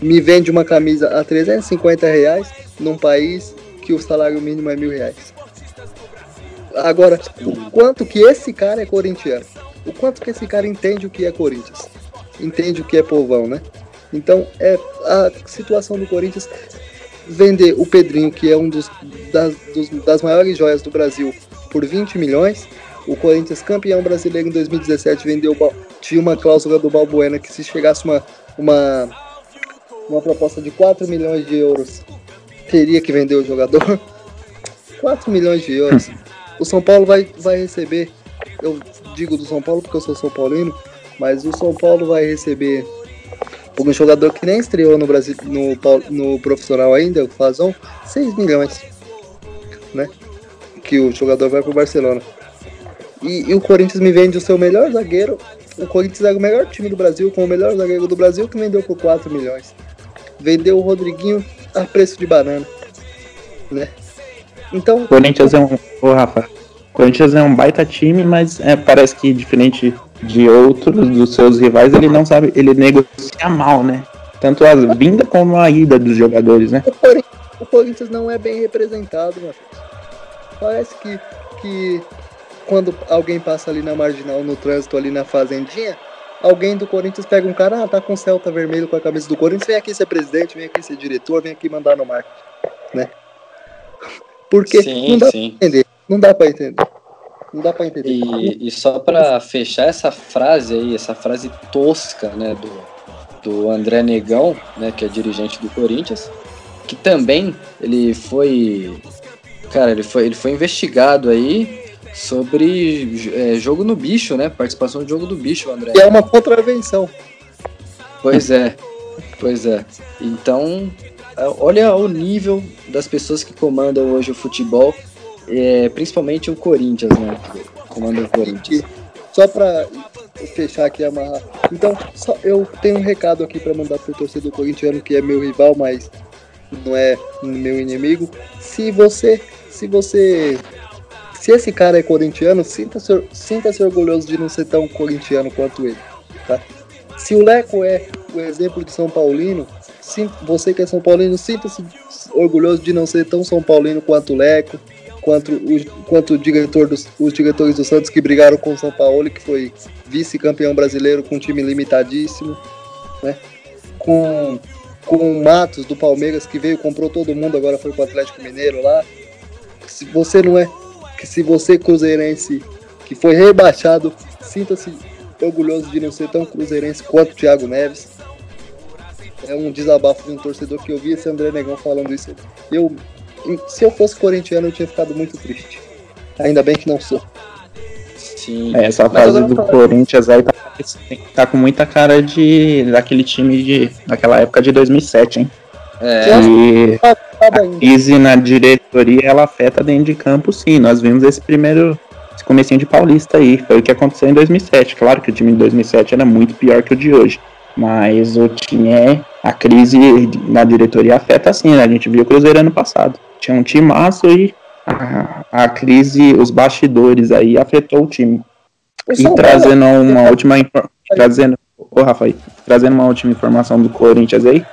Me vende uma camisa a 350 reais num país que o salário mínimo é mil reais. Agora, o quanto que esse cara é corintiano? O quanto que esse cara entende o que é Corinthians? Entende o que é povão, né? Então, é a situação do Corinthians vender o Pedrinho, que é um dos das, dos- das maiores joias do Brasil, por 20 milhões. O Corinthians, campeão brasileiro em 2017, vendeu tinha uma cláusula do Balbuena que se chegasse uma, uma, uma proposta de 4 milhões de euros, teria que vender o jogador. 4 milhões de euros. O São Paulo vai, vai receber, eu digo do São Paulo porque eu sou São Paulino, mas o São Paulo vai receber um jogador que nem estreou no Brasil no, no profissional ainda, o Fazon, 6 milhões. Né? Que o jogador vai pro Barcelona. E, e o Corinthians me vende o seu melhor zagueiro. O Corinthians é o melhor time do Brasil, com o melhor zagueiro do Brasil, que vendeu por 4 milhões. Vendeu o Rodriguinho a preço de banana. Né? Então, Corinthians é um. Ô, Rafa. Corinthians é um baita time, mas é, parece que diferente de outros dos seus rivais, ele não sabe, ele negocia mal, né? Tanto a vinda como a ida dos jogadores, né? o Corin- o Corinthians não é bem representado, meu filho. Parece que, que quando alguém passa ali na marginal, no trânsito, ali na fazendinha, alguém do Corinthians pega um cara, ah, tá com Celta vermelho com a camisa do Corinthians, vem aqui ser presidente, vem aqui ser diretor, vem aqui mandar no marketing, né? Porque Sim, não dá sim. pra entender, não dá pra entender. Não dá pra entender. E, e só pra fechar essa frase aí, essa frase tosca, né, do, do André Negão, né, que é dirigente do Corinthians, que também ele foi, cara, ele foi, ele foi investigado aí sobre é, jogo no bicho, né, participação de jogo do bicho, André. E é uma contravenção. Pois é, pois é. Então, é, olha o nível das pessoas que comandam hoje o futebol, é, principalmente o Corinthians, né, que comanda o Corinthians. Só pra fechar aqui e amarrar. Então, só, eu tenho um recado aqui pra mandar pro torcedor corintiano que é meu rival, mas não é meu inimigo. Se você, se você, se esse cara é corintiano, sinta-se sinta-se orgulhoso de não ser tão corintiano quanto ele, tá? Se o Leco é o exemplo de São Paulino, sim- você que é São Paulino, sinta-se orgulhoso de não ser tão São Paulino quanto o Leco, quanto o, quanto o diretor dos, os diretores do Santos que brigaram com o São Paulo, que foi vice-campeão brasileiro com um time limitadíssimo, né? Com, com o Matos do Palmeiras que veio, comprou todo mundo, agora foi pro Atlético Mineiro lá. Se você não é, se você cruzeirense que foi rebaixado, sinta-se orgulhoso de não ser tão cruzeirense quanto o Thiago Neves. É um desabafo de um torcedor que eu vi esse André Negão falando isso. Eu, se eu fosse corintiano, eu tinha ficado muito triste. Ainda bem que não sou. Sim. É, essa fase do fala- Corinthians aí tá, tá com muita cara de daquele time de daquela época de 2007, hein? É, E Acaba a crise na diretoria ela afeta dentro de campo, sim. Nós vimos esse primeiro, esse comecinho de Paulista aí. Foi o que aconteceu em 2007. Claro que o time de 2007 era muito pior que o de hoje. Mas o time é. A crise na diretoria afeta assim, né? A gente viu o Cruzeiro ano passado. Tinha um time massa e a, a crise, os bastidores aí afetou o time. E trazendo uma última trazendo, ô Rafael, trazendo uma última informação do Corinthians aí.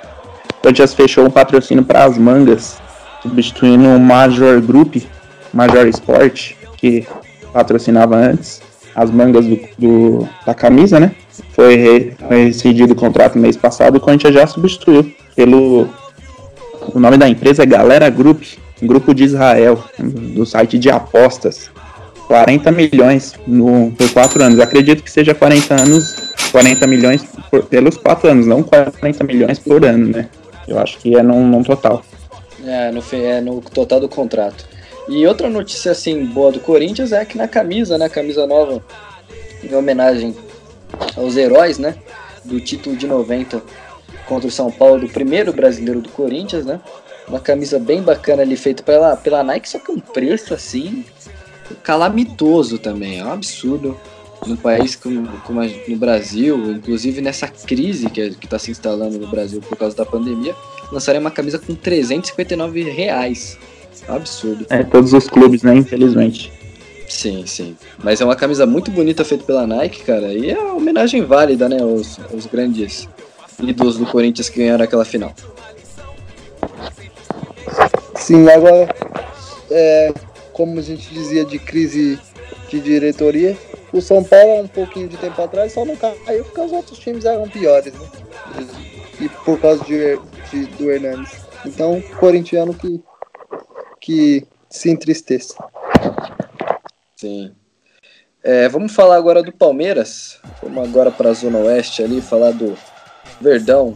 O Corinthians fechou um patrocínio para as mangas, substituindo o Major Group, Major Sport, que patrocinava antes as mangas do, do da camisa, né? Foi, foi rescindido o contrato mês passado e o Corinthians já substituiu pelo. O nome da empresa é Galera Group, grupo de Israel, do site de apostas. 40 milhões no, por 4 anos. Acredito que seja 40 anos, 40 milhões por, pelos 4 anos, não 40 milhões por ano, né? Eu acho que é num, num total. É no, é, no total do contrato. E outra notícia assim boa do Corinthians é que na camisa, né, camisa nova, em homenagem aos heróis, né, do título de 90 contra o São Paulo, do primeiro brasileiro do Corinthians, né? Uma camisa bem bacana ali feita pela, pela Nike, só que um preço assim calamitoso também, é um absurdo. Num país como, como no Brasil, inclusive nessa crise que está se instalando no Brasil por causa da pandemia, lançaram uma camisa com 359 reais. Absurdo. É, todos os clubes, né? Infelizmente. Sim, sim. Mas é uma camisa muito bonita feita pela Nike, cara. E é uma homenagem válida, né? Os, os grandes ídolos do Corinthians que ganharam aquela final. Sim, agora, é, como a gente dizia, de crise de diretoria, o São Paulo, um pouquinho de tempo atrás, só não caiu porque os outros times eram piores, né? E por causa de, de do Hernandes. Então, corintiano que, que se entristeça. Sim. É, vamos falar agora do Palmeiras. Vamos agora para a Zona Oeste ali, falar do Verdão.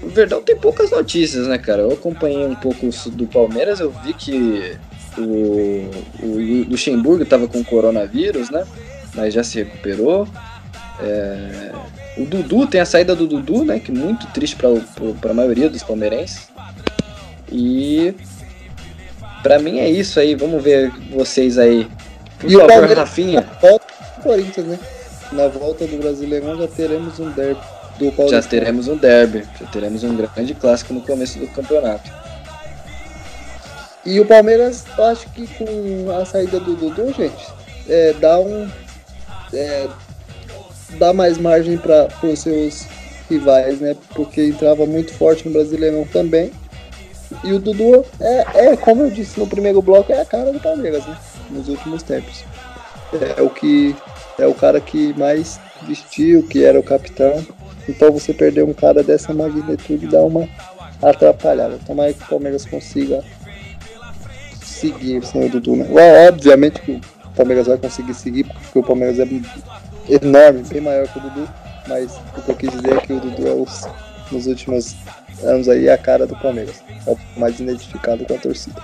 O Verdão tem poucas notícias, né, cara? Eu acompanhei um pouco do Palmeiras, eu vi que o, o Luxemburgo estava com coronavírus, né? Mas já se recuperou. É, o Dudu tem a saída do Dudu, né? Que é muito triste para a maioria dos palmeirenses. E para mim é isso aí. Vamos ver vocês aí. Por e favor, o Rafinha. Volta Corinthians, né? Na volta do Brasileirão já teremos um derby do Paulista. Já teremos um derby, já teremos um grande clássico no começo do campeonato. E o Palmeiras, eu acho que com a saída do Dudu, gente, é, dá um. É, dá mais margem para os seus rivais, né? Porque entrava muito forte no Brasileirão também. E o Dudu é, é, como eu disse no primeiro bloco, é a cara do Palmeiras, né? Nos últimos tempos. É o que. É o cara que mais vestiu, que era o capitão. Então você perder um cara dessa magnitude dá uma atrapalhada. Tomara que o Palmeiras consiga seguir sem o Dudu, né? Obviamente que o Palmeiras vai conseguir seguir, porque o Palmeiras é enorme, bem maior que o Dudu, mas o que eu quis dizer é que o Dudu é os, nos últimos anos aí a cara do Palmeiras. É o mais identificado com a torcida.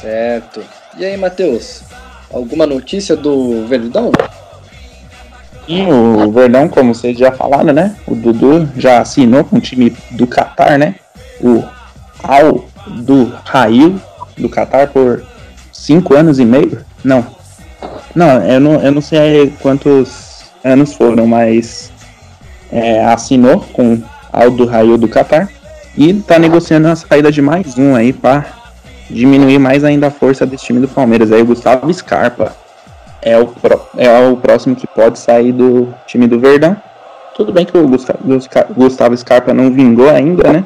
Certo. E aí, Matheus? Alguma notícia do Verdão? E o Verdão, como vocês já falaram, né? O Dudu já assinou com o time do Qatar, né? O Al do Rail do Qatar por cinco anos e meio? Não. Não, eu não, eu não sei quantos anos foram, mas é, assinou com Aldo Raio do Qatar e tá negociando a saída de mais um aí para diminuir mais ainda a força desse time do Palmeiras. Aí o Gustavo Scarpa é o, é o próximo que pode sair do time do Verdão. Tudo bem que o Gustavo Scarpa não vingou ainda, né?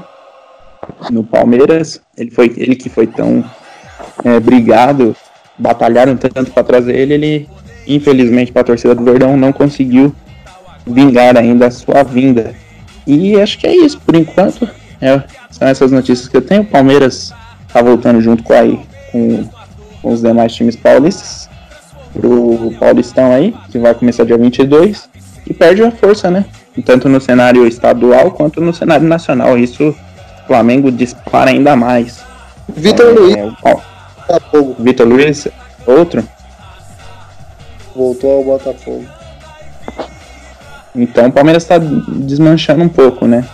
no Palmeiras. Ele foi ele que foi tão é, brigado, batalharam tanto para trazer ele, ele infelizmente para a torcida do Verdão não conseguiu vingar ainda a sua vinda. E acho que é isso por enquanto. É, são essas notícias que eu tenho. O Palmeiras está voltando junto com aí com, com os demais times paulistas pro Paulistão aí, que vai começar dia 22 e perde a força, né? Tanto no cenário estadual quanto no cenário nacional. Isso Flamengo dispara ainda mais. Vitor é, Luiz. Botafogo. Vitor Luiz, outro? Voltou ao Botafogo. Então o Palmeiras está desmanchando um pouco, né?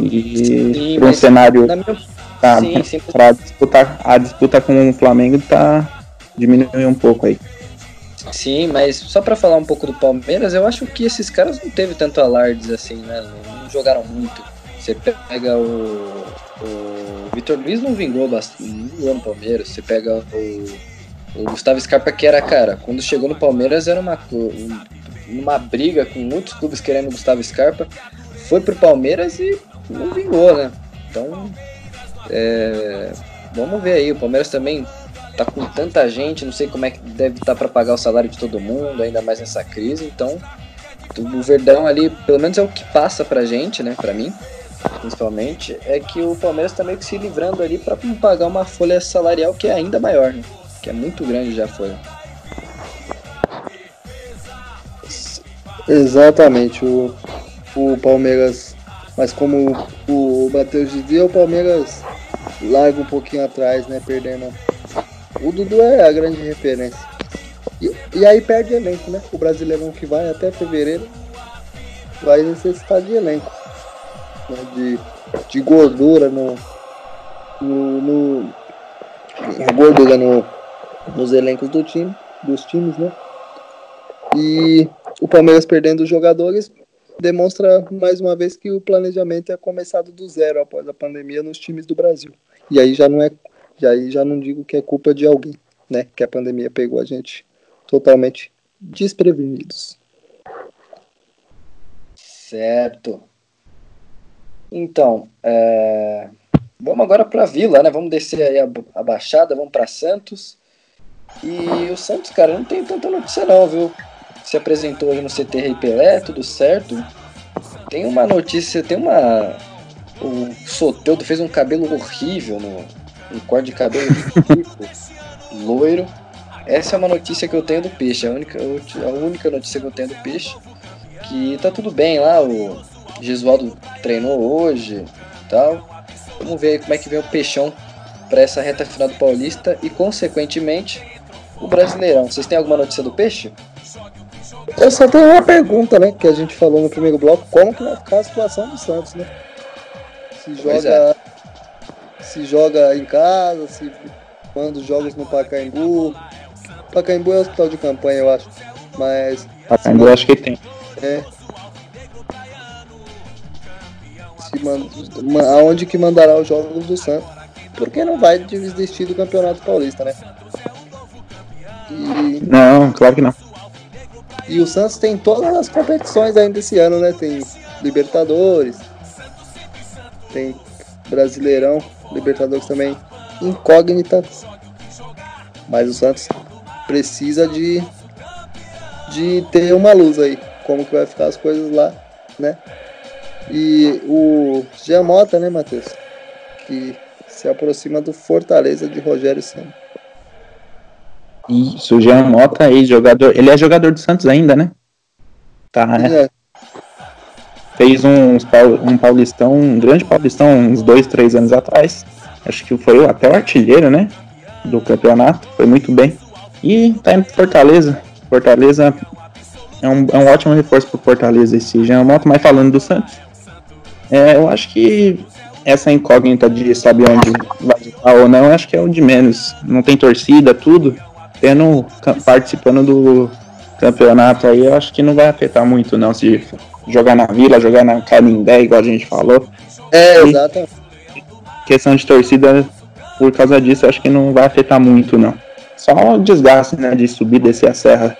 E para um cenário minha... tá, para disputar a disputa com o Flamengo tá diminuindo um pouco aí. Sim, mas só para falar um pouco do Palmeiras, eu acho que esses caras não teve tanto alardes assim, né? Não, não jogaram muito. Você pega o, o Vitor Luiz não vingou bastante, não vingou no Palmeiras. Você pega o, o Gustavo Scarpa que era cara, quando chegou no Palmeiras era uma uma briga com muitos clubes querendo o Gustavo Scarpa, foi pro Palmeiras e não vingou, né? Então, é, vamos ver aí. O Palmeiras também tá com tanta gente, não sei como é que deve estar tá para pagar o salário de todo mundo, ainda mais nessa crise. Então, o Verdão ali, pelo menos é o que passa pra gente, né? Pra mim, principalmente, é que o Palmeiras tá meio que se livrando ali para pagar uma folha salarial que é ainda maior, né? Que é muito grande já foi. Exatamente, o, o Palmeiras, mas como o Matheus dizia, o Palmeiras larga um pouquinho atrás, né? Perdendo o Dudu é a grande referência. E, e aí perde elenco, né? O brasileirão que vai até fevereiro vai necessitar de elenco. Né? De, de gordura no. no, no gordura no, nos elencos do time, dos times, né? E o Palmeiras perdendo os jogadores demonstra mais uma vez que o planejamento é começado do zero após a pandemia nos times do Brasil. E aí já não é e aí já não digo que é culpa de alguém, né? Que a pandemia pegou a gente totalmente desprevenidos. Certo. Então, é... vamos agora para a Vila, né? Vamos descer aí a, a Baixada, vamos para Santos. E o Santos, cara, não tem tanta notícia não, viu? Se apresentou hoje no CT Pelé, tudo certo. Tem uma notícia, tem uma... O Soteudo fez um cabelo horrível no, um corte de cabelo loiro. Essa é uma notícia que eu tenho do peixe, a única, a única notícia que eu tenho do peixe. Que tá tudo bem lá, o Gesualdo treinou hoje tal. Vamos ver como é que vem o peixão para essa reta final do Paulista e, consequentemente, o Brasileirão. Vocês têm alguma notícia do peixe? Eu só tenho uma pergunta, né? Que a gente falou no primeiro bloco: como que vai ficar a situação do Santos, né? Se joga é se joga em casa, se manda os jogos no Pacaembu. Pacaembu é hospital de campanha, eu acho. Mas. Pacaembu eu acho que tem. É. Se manda, aonde que mandará os jogos do Santos? Porque não vai desistir do Campeonato Paulista, né? E... Não, claro que não. E o Santos tem todas as competições ainda esse ano, né? Tem Libertadores, tem Brasileirão. Libertadores também incógnita. Mas o Santos precisa de, de ter uma luz aí. Como que vai ficar as coisas lá, né? E o Giamota, né, Matheus? Que se aproxima do Fortaleza de Rogério Santos. Isso, o Jean Mota, ex-jogador. Ele é jogador do Santos ainda, né? Tá, né? É. Fez um, um paulistão, um grande paulistão, uns dois, três anos atrás. Acho que foi até o artilheiro, né? Do campeonato. Foi muito bem. E tá indo pro Fortaleza. Fortaleza é um, é um ótimo reforço pro Fortaleza esse Jean Moto, mas falando do Santos. É, eu acho que essa incógnita de saber onde vai estar ou não, acho que é o de menos. Não tem torcida, tudo. Tendo participando do campeonato aí, eu acho que não vai afetar muito não se jogar na Vila, jogar na Canindé, igual a gente falou. É, exatamente questão de torcida, por causa disso, acho que não vai afetar muito, não. Só o desgaste, né, de subir, descer a serra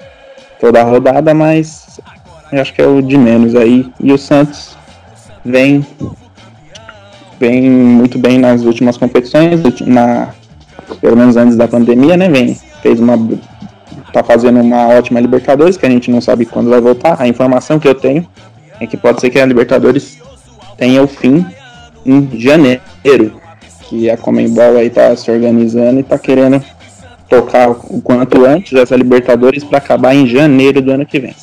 toda a rodada, mas eu acho que é o de menos aí. E o Santos vem, vem muito bem nas últimas competições, na, pelo menos antes da pandemia, né, vem, fez uma tá fazendo uma ótima Libertadores, que a gente não sabe quando vai voltar. A informação que eu tenho é que pode ser que a Libertadores tenha o fim em janeiro que a Comembol aí tá se organizando e tá querendo tocar o quanto antes essa Libertadores para acabar em janeiro do ano que vem.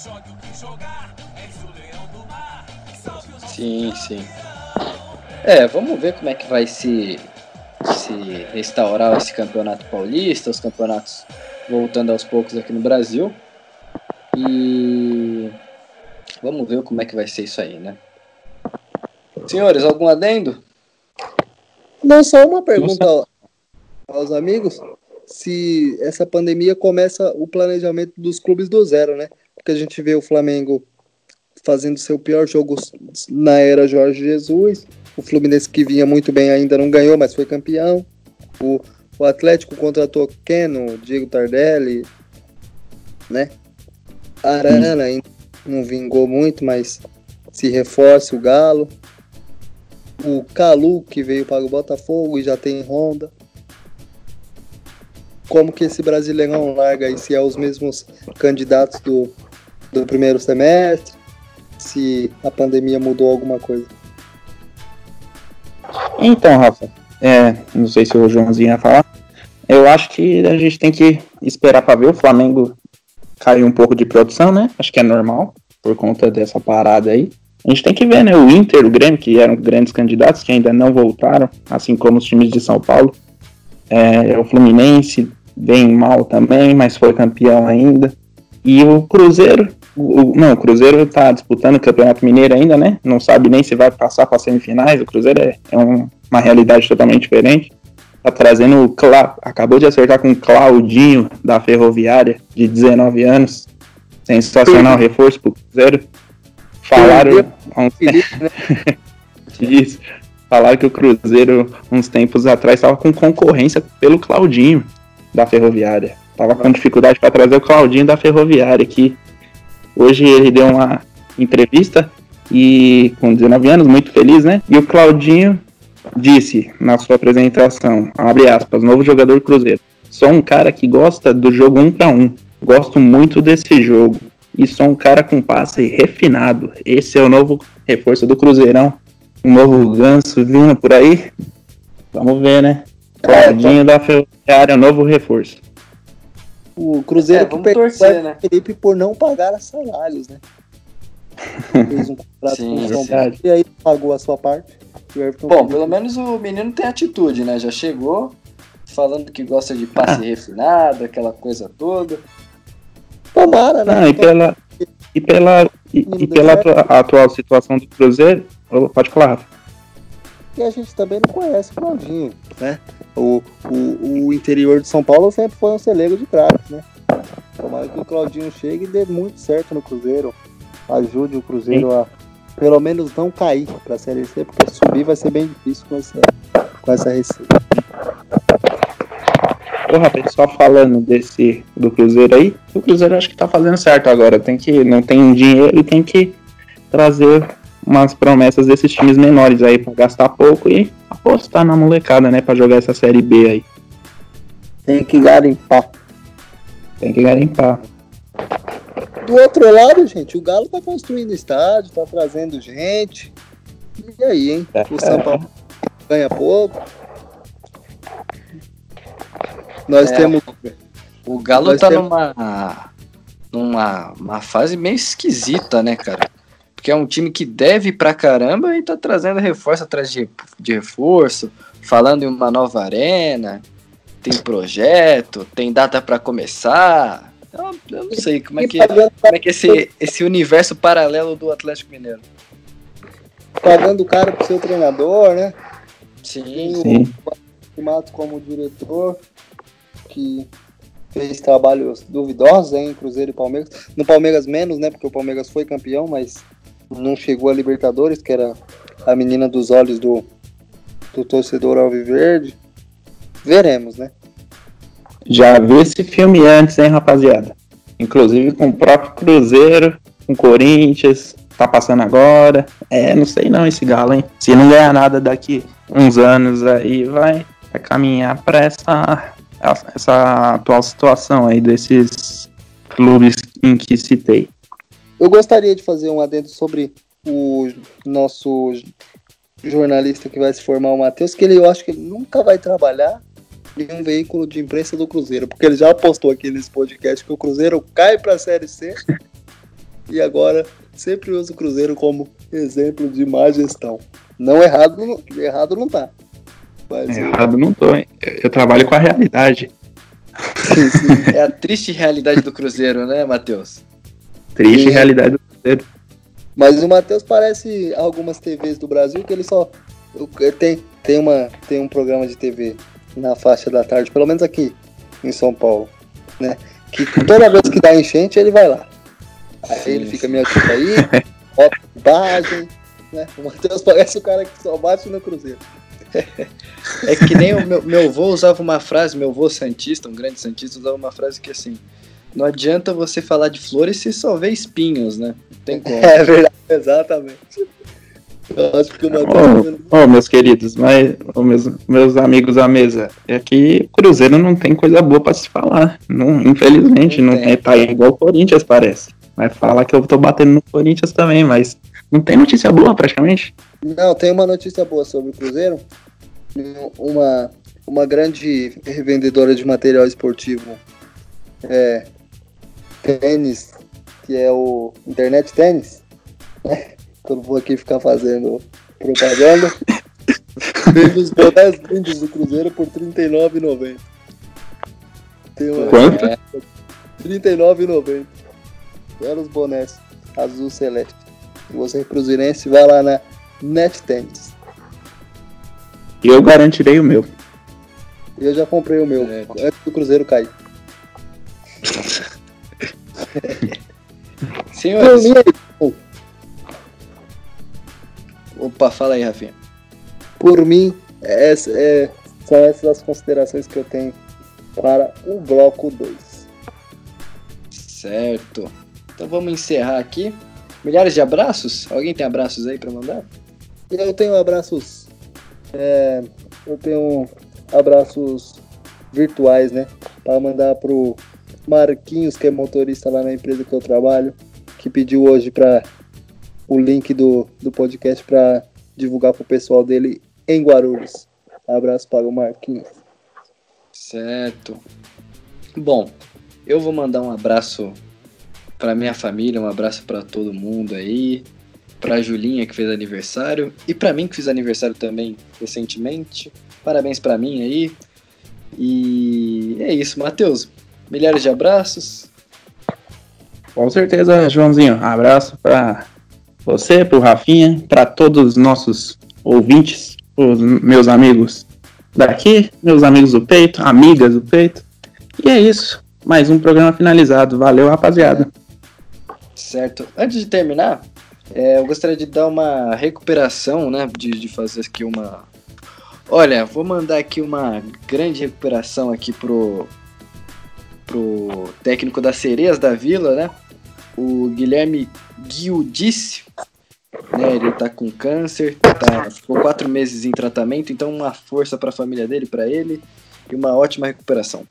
Sim, sim. É, vamos ver como é que vai se, se restaurar esse campeonato paulista, os campeonatos voltando aos poucos aqui no Brasil. E vamos ver como é que vai ser isso aí, né? Senhores, algum adendo? Não, só uma pergunta aos amigos. se essa pandemia começa o planejamento dos clubes do zero, né? Porque a gente vê o Flamengo fazendo seu pior jogo na era Jorge Jesus, o Fluminense que vinha muito bem ainda não ganhou, mas foi campeão. O, o Atlético contratou Keno, Diego Tardelli, né? Arana ainda não vingou muito, mas se reforça o Galo. O Calu, que veio para o Botafogo e já tem Honda como que esse Brasileirão larga e se é os mesmos candidatos do, do primeiro semestre, se a pandemia mudou alguma coisa. Então, Rafa, é, não sei se o Joãozinho ia falar. Eu acho que a gente tem que esperar para ver o Flamengo cair um pouco de produção, né? Acho que é normal por conta dessa parada aí. A gente tem que ver, né? O Inter, o Grêmio, que eram grandes candidatos, que ainda não voltaram, assim como os times de São Paulo. É, o Fluminense bem mal também, mas foi campeão ainda. E o Cruzeiro, o, não, o Cruzeiro tá disputando o Campeonato Mineiro ainda, né? Não sabe nem se vai passar para semifinais. O Cruzeiro é, é um, uma realidade totalmente diferente. Tá trazendo o Cla acabou de acertar com o Claudinho da Ferroviária, de 19 anos. Sensacional reforço pro Cruzeiro. Falaram. Isso. Falaram que o Cruzeiro, uns tempos atrás, estava com concorrência pelo Claudinho da Ferroviária. Tava com dificuldade para trazer o Claudinho da Ferroviária aqui. Hoje ele deu uma entrevista e com 19 anos, muito feliz, né? E o Claudinho disse na sua apresentação, abre aspas, novo jogador Cruzeiro. Sou um cara que gosta do jogo um para um. Gosto muito desse jogo. E sou um cara com passe refinado. Esse é o novo reforço do Cruzeirão. Um novo ganso vindo por aí. Vamos ver, né? Claudinho da Ferroviária, novo reforço. O Cruzeiro É, que vamos torcer, né? Felipe por não pagar salários, né? Fez um contrato Sim, com o São e aí pagou a sua parte. Bom, pelo menos o menino tem atitude, né? Já chegou falando que gosta de passe Ah. refinado, aquela coisa toda. Tomara, né? Não, e pela, e pela, e, e pela atua- atual situação do Cruzeiro. Pode falar, Rafa. E a gente também não conhece o Claudinho, né? O, o, o interior de São Paulo sempre foi um celeiro de craques, né? Tomara que o Claudinho chegue e dê muito certo no Cruzeiro. Ajude o Cruzeiro a, pelo menos, não cair para a Série C, porque subir vai ser bem difícil com essa, com essa receita. Ô, Rafa, só falando desse do Cruzeiro aí, o Cruzeiro acho que tá fazendo certo agora. Tem que, não tem dinheiro e tem que trazer umas promessas desses times menores aí pra gastar pouco e apostar na molecada, né? Pra jogar essa série B aí. Tem que garimpar. Tem que garimpar. Do outro lado, gente, o Galo tá construindo estádio, tá trazendo gente. E aí, hein? O São Paulo ganha pouco. Nós É. temos. O Galo Nós tá temos- numa, numa uma fase meio esquisita, né, cara? Porque é um time que deve pra caramba e tá trazendo reforço atrás de, de reforço, falando em uma nova arena, tem projeto, tem data pra começar. Eu, eu não sei como é que, como é que esse, esse universo paralelo do Atlético Mineiro. pagando caro pro seu treinador, né? Sim, Tem Sim. o Mato como diretor, que fez trabalhos duvidosos hein, em Cruzeiro e Palmeiras. No Palmeiras menos, né? Porque o Palmeiras foi campeão, mas não chegou a Libertadores, que era a menina dos olhos do, do torcedor alviverde. Veremos, né? Já vi esse filme antes, hein, rapaziada? Inclusive com o próprio Cruzeiro, com o Corinthians, tá passando agora. É, não sei não esse galo, hein? Se não ganhar nada daqui uns anos aí, vai, vai caminhar pra essa, essa atual situação aí desses clubes em que citei. Eu gostaria de fazer um adendo sobre o nosso jornalista que vai se formar, o Matheus, que ele, eu acho que ele nunca vai trabalhar em um veículo de imprensa do Cruzeiro, porque ele já apostou aqui nesse podcast que o Cruzeiro cai para a Série C e agora sempre usa o Cruzeiro como exemplo de má gestão. Não errado, não- errado não tá. Mas Errado não tô, hein? Eu, eu trabalho com a realidade. sim, sim. é a triste realidade do Cruzeiro, né, Matheus? Triste Sim. realidade do Cruzeiro. Mas o Matheus parece algumas TVs do Brasil que ele só tem, tem, uma, tem um programa de TV na faixa da tarde, pelo menos aqui em São Paulo, né? Que toda vez que dá enchente, ele vai lá. Aí Sim, ele fica, me ajuda aí, bota bobagem, né? O Matheus parece o cara que só bate no Cruzeiro. É que nem o meu, meu avô usava uma frase, meu avô Santista, um grande Santista, usava uma frase que assim: Não adianta você falar de flores se só vê espinhos, né? Não tem como. É verdade, exatamente. Eu acho que o Matheus. Ô, ô, meus queridos, mas, ô, meus, meus amigos à mesa, é que Cruzeiro não tem coisa boa pra se falar. Não, infelizmente, Não não, tem. é, tá igual o Corinthians, parece. Vai falar que eu tô batendo no Corinthians também, mas não tem notícia boa praticamente. Não, tem uma notícia boa sobre o Cruzeiro. Uma, uma grande revendedora de material esportivo é, tênis, que é o Internet Tênis, né? Que eu não vou aqui ficar fazendo propaganda. Vende os bonés lindos do Cruzeiro por R$ 39,90. Tem uma- Quanto? É, R$ 39,90. Belos bonés, azul celeste. Se você é cruzeirense, vai lá na Net Tênis. E eu garantirei o meu. Eu já comprei o meu, Certo. antes do Cruzeiro cair. Senhores, opa, fala aí, Rafinha. por mim essa, é, são essas as considerações que eu tenho para o bloco 2. Certo. Então vamos encerrar aqui. Milhares de abraços? Alguém tem abraços aí pra mandar? Eu tenho abraços. é, eu tenho abraços virtuais, né? Para mandar pro Marquinhos, que é motorista lá na empresa que eu trabalho, que pediu hoje para o link do, do podcast para divulgar pro pessoal dele em Guarulhos. Abraço para o Marquinhos. Certo. Bom, eu vou mandar um abraço pra minha família, um abraço pra todo mundo aí, pra Julinha que fez aniversário e pra mim que fiz aniversário também recentemente. Parabéns pra mim aí. E é isso, Matheus. Milhares de abraços. Com certeza, Joãozinho. Abraço pra você, pro Rafinha, pra todos os nossos ouvintes, os meus amigos daqui, meus amigos do peito, amigas do peito. E é isso. Mais um programa finalizado. Valeu, rapaziada. Certo. Antes de terminar, é, eu gostaria de dar uma recuperação, né? De, de fazer aqui uma. Olha, vou mandar aqui uma grande recuperação aqui pro, pro técnico das sereias da vila, né? O Guilherme Guildice. Né, ele tá com câncer, tá, ficou quatro meses em tratamento, então uma força pra família dele, pra ele, e uma ótima recuperação.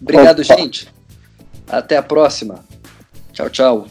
Obrigado, gente. Até a próxima. Tchau, tchau.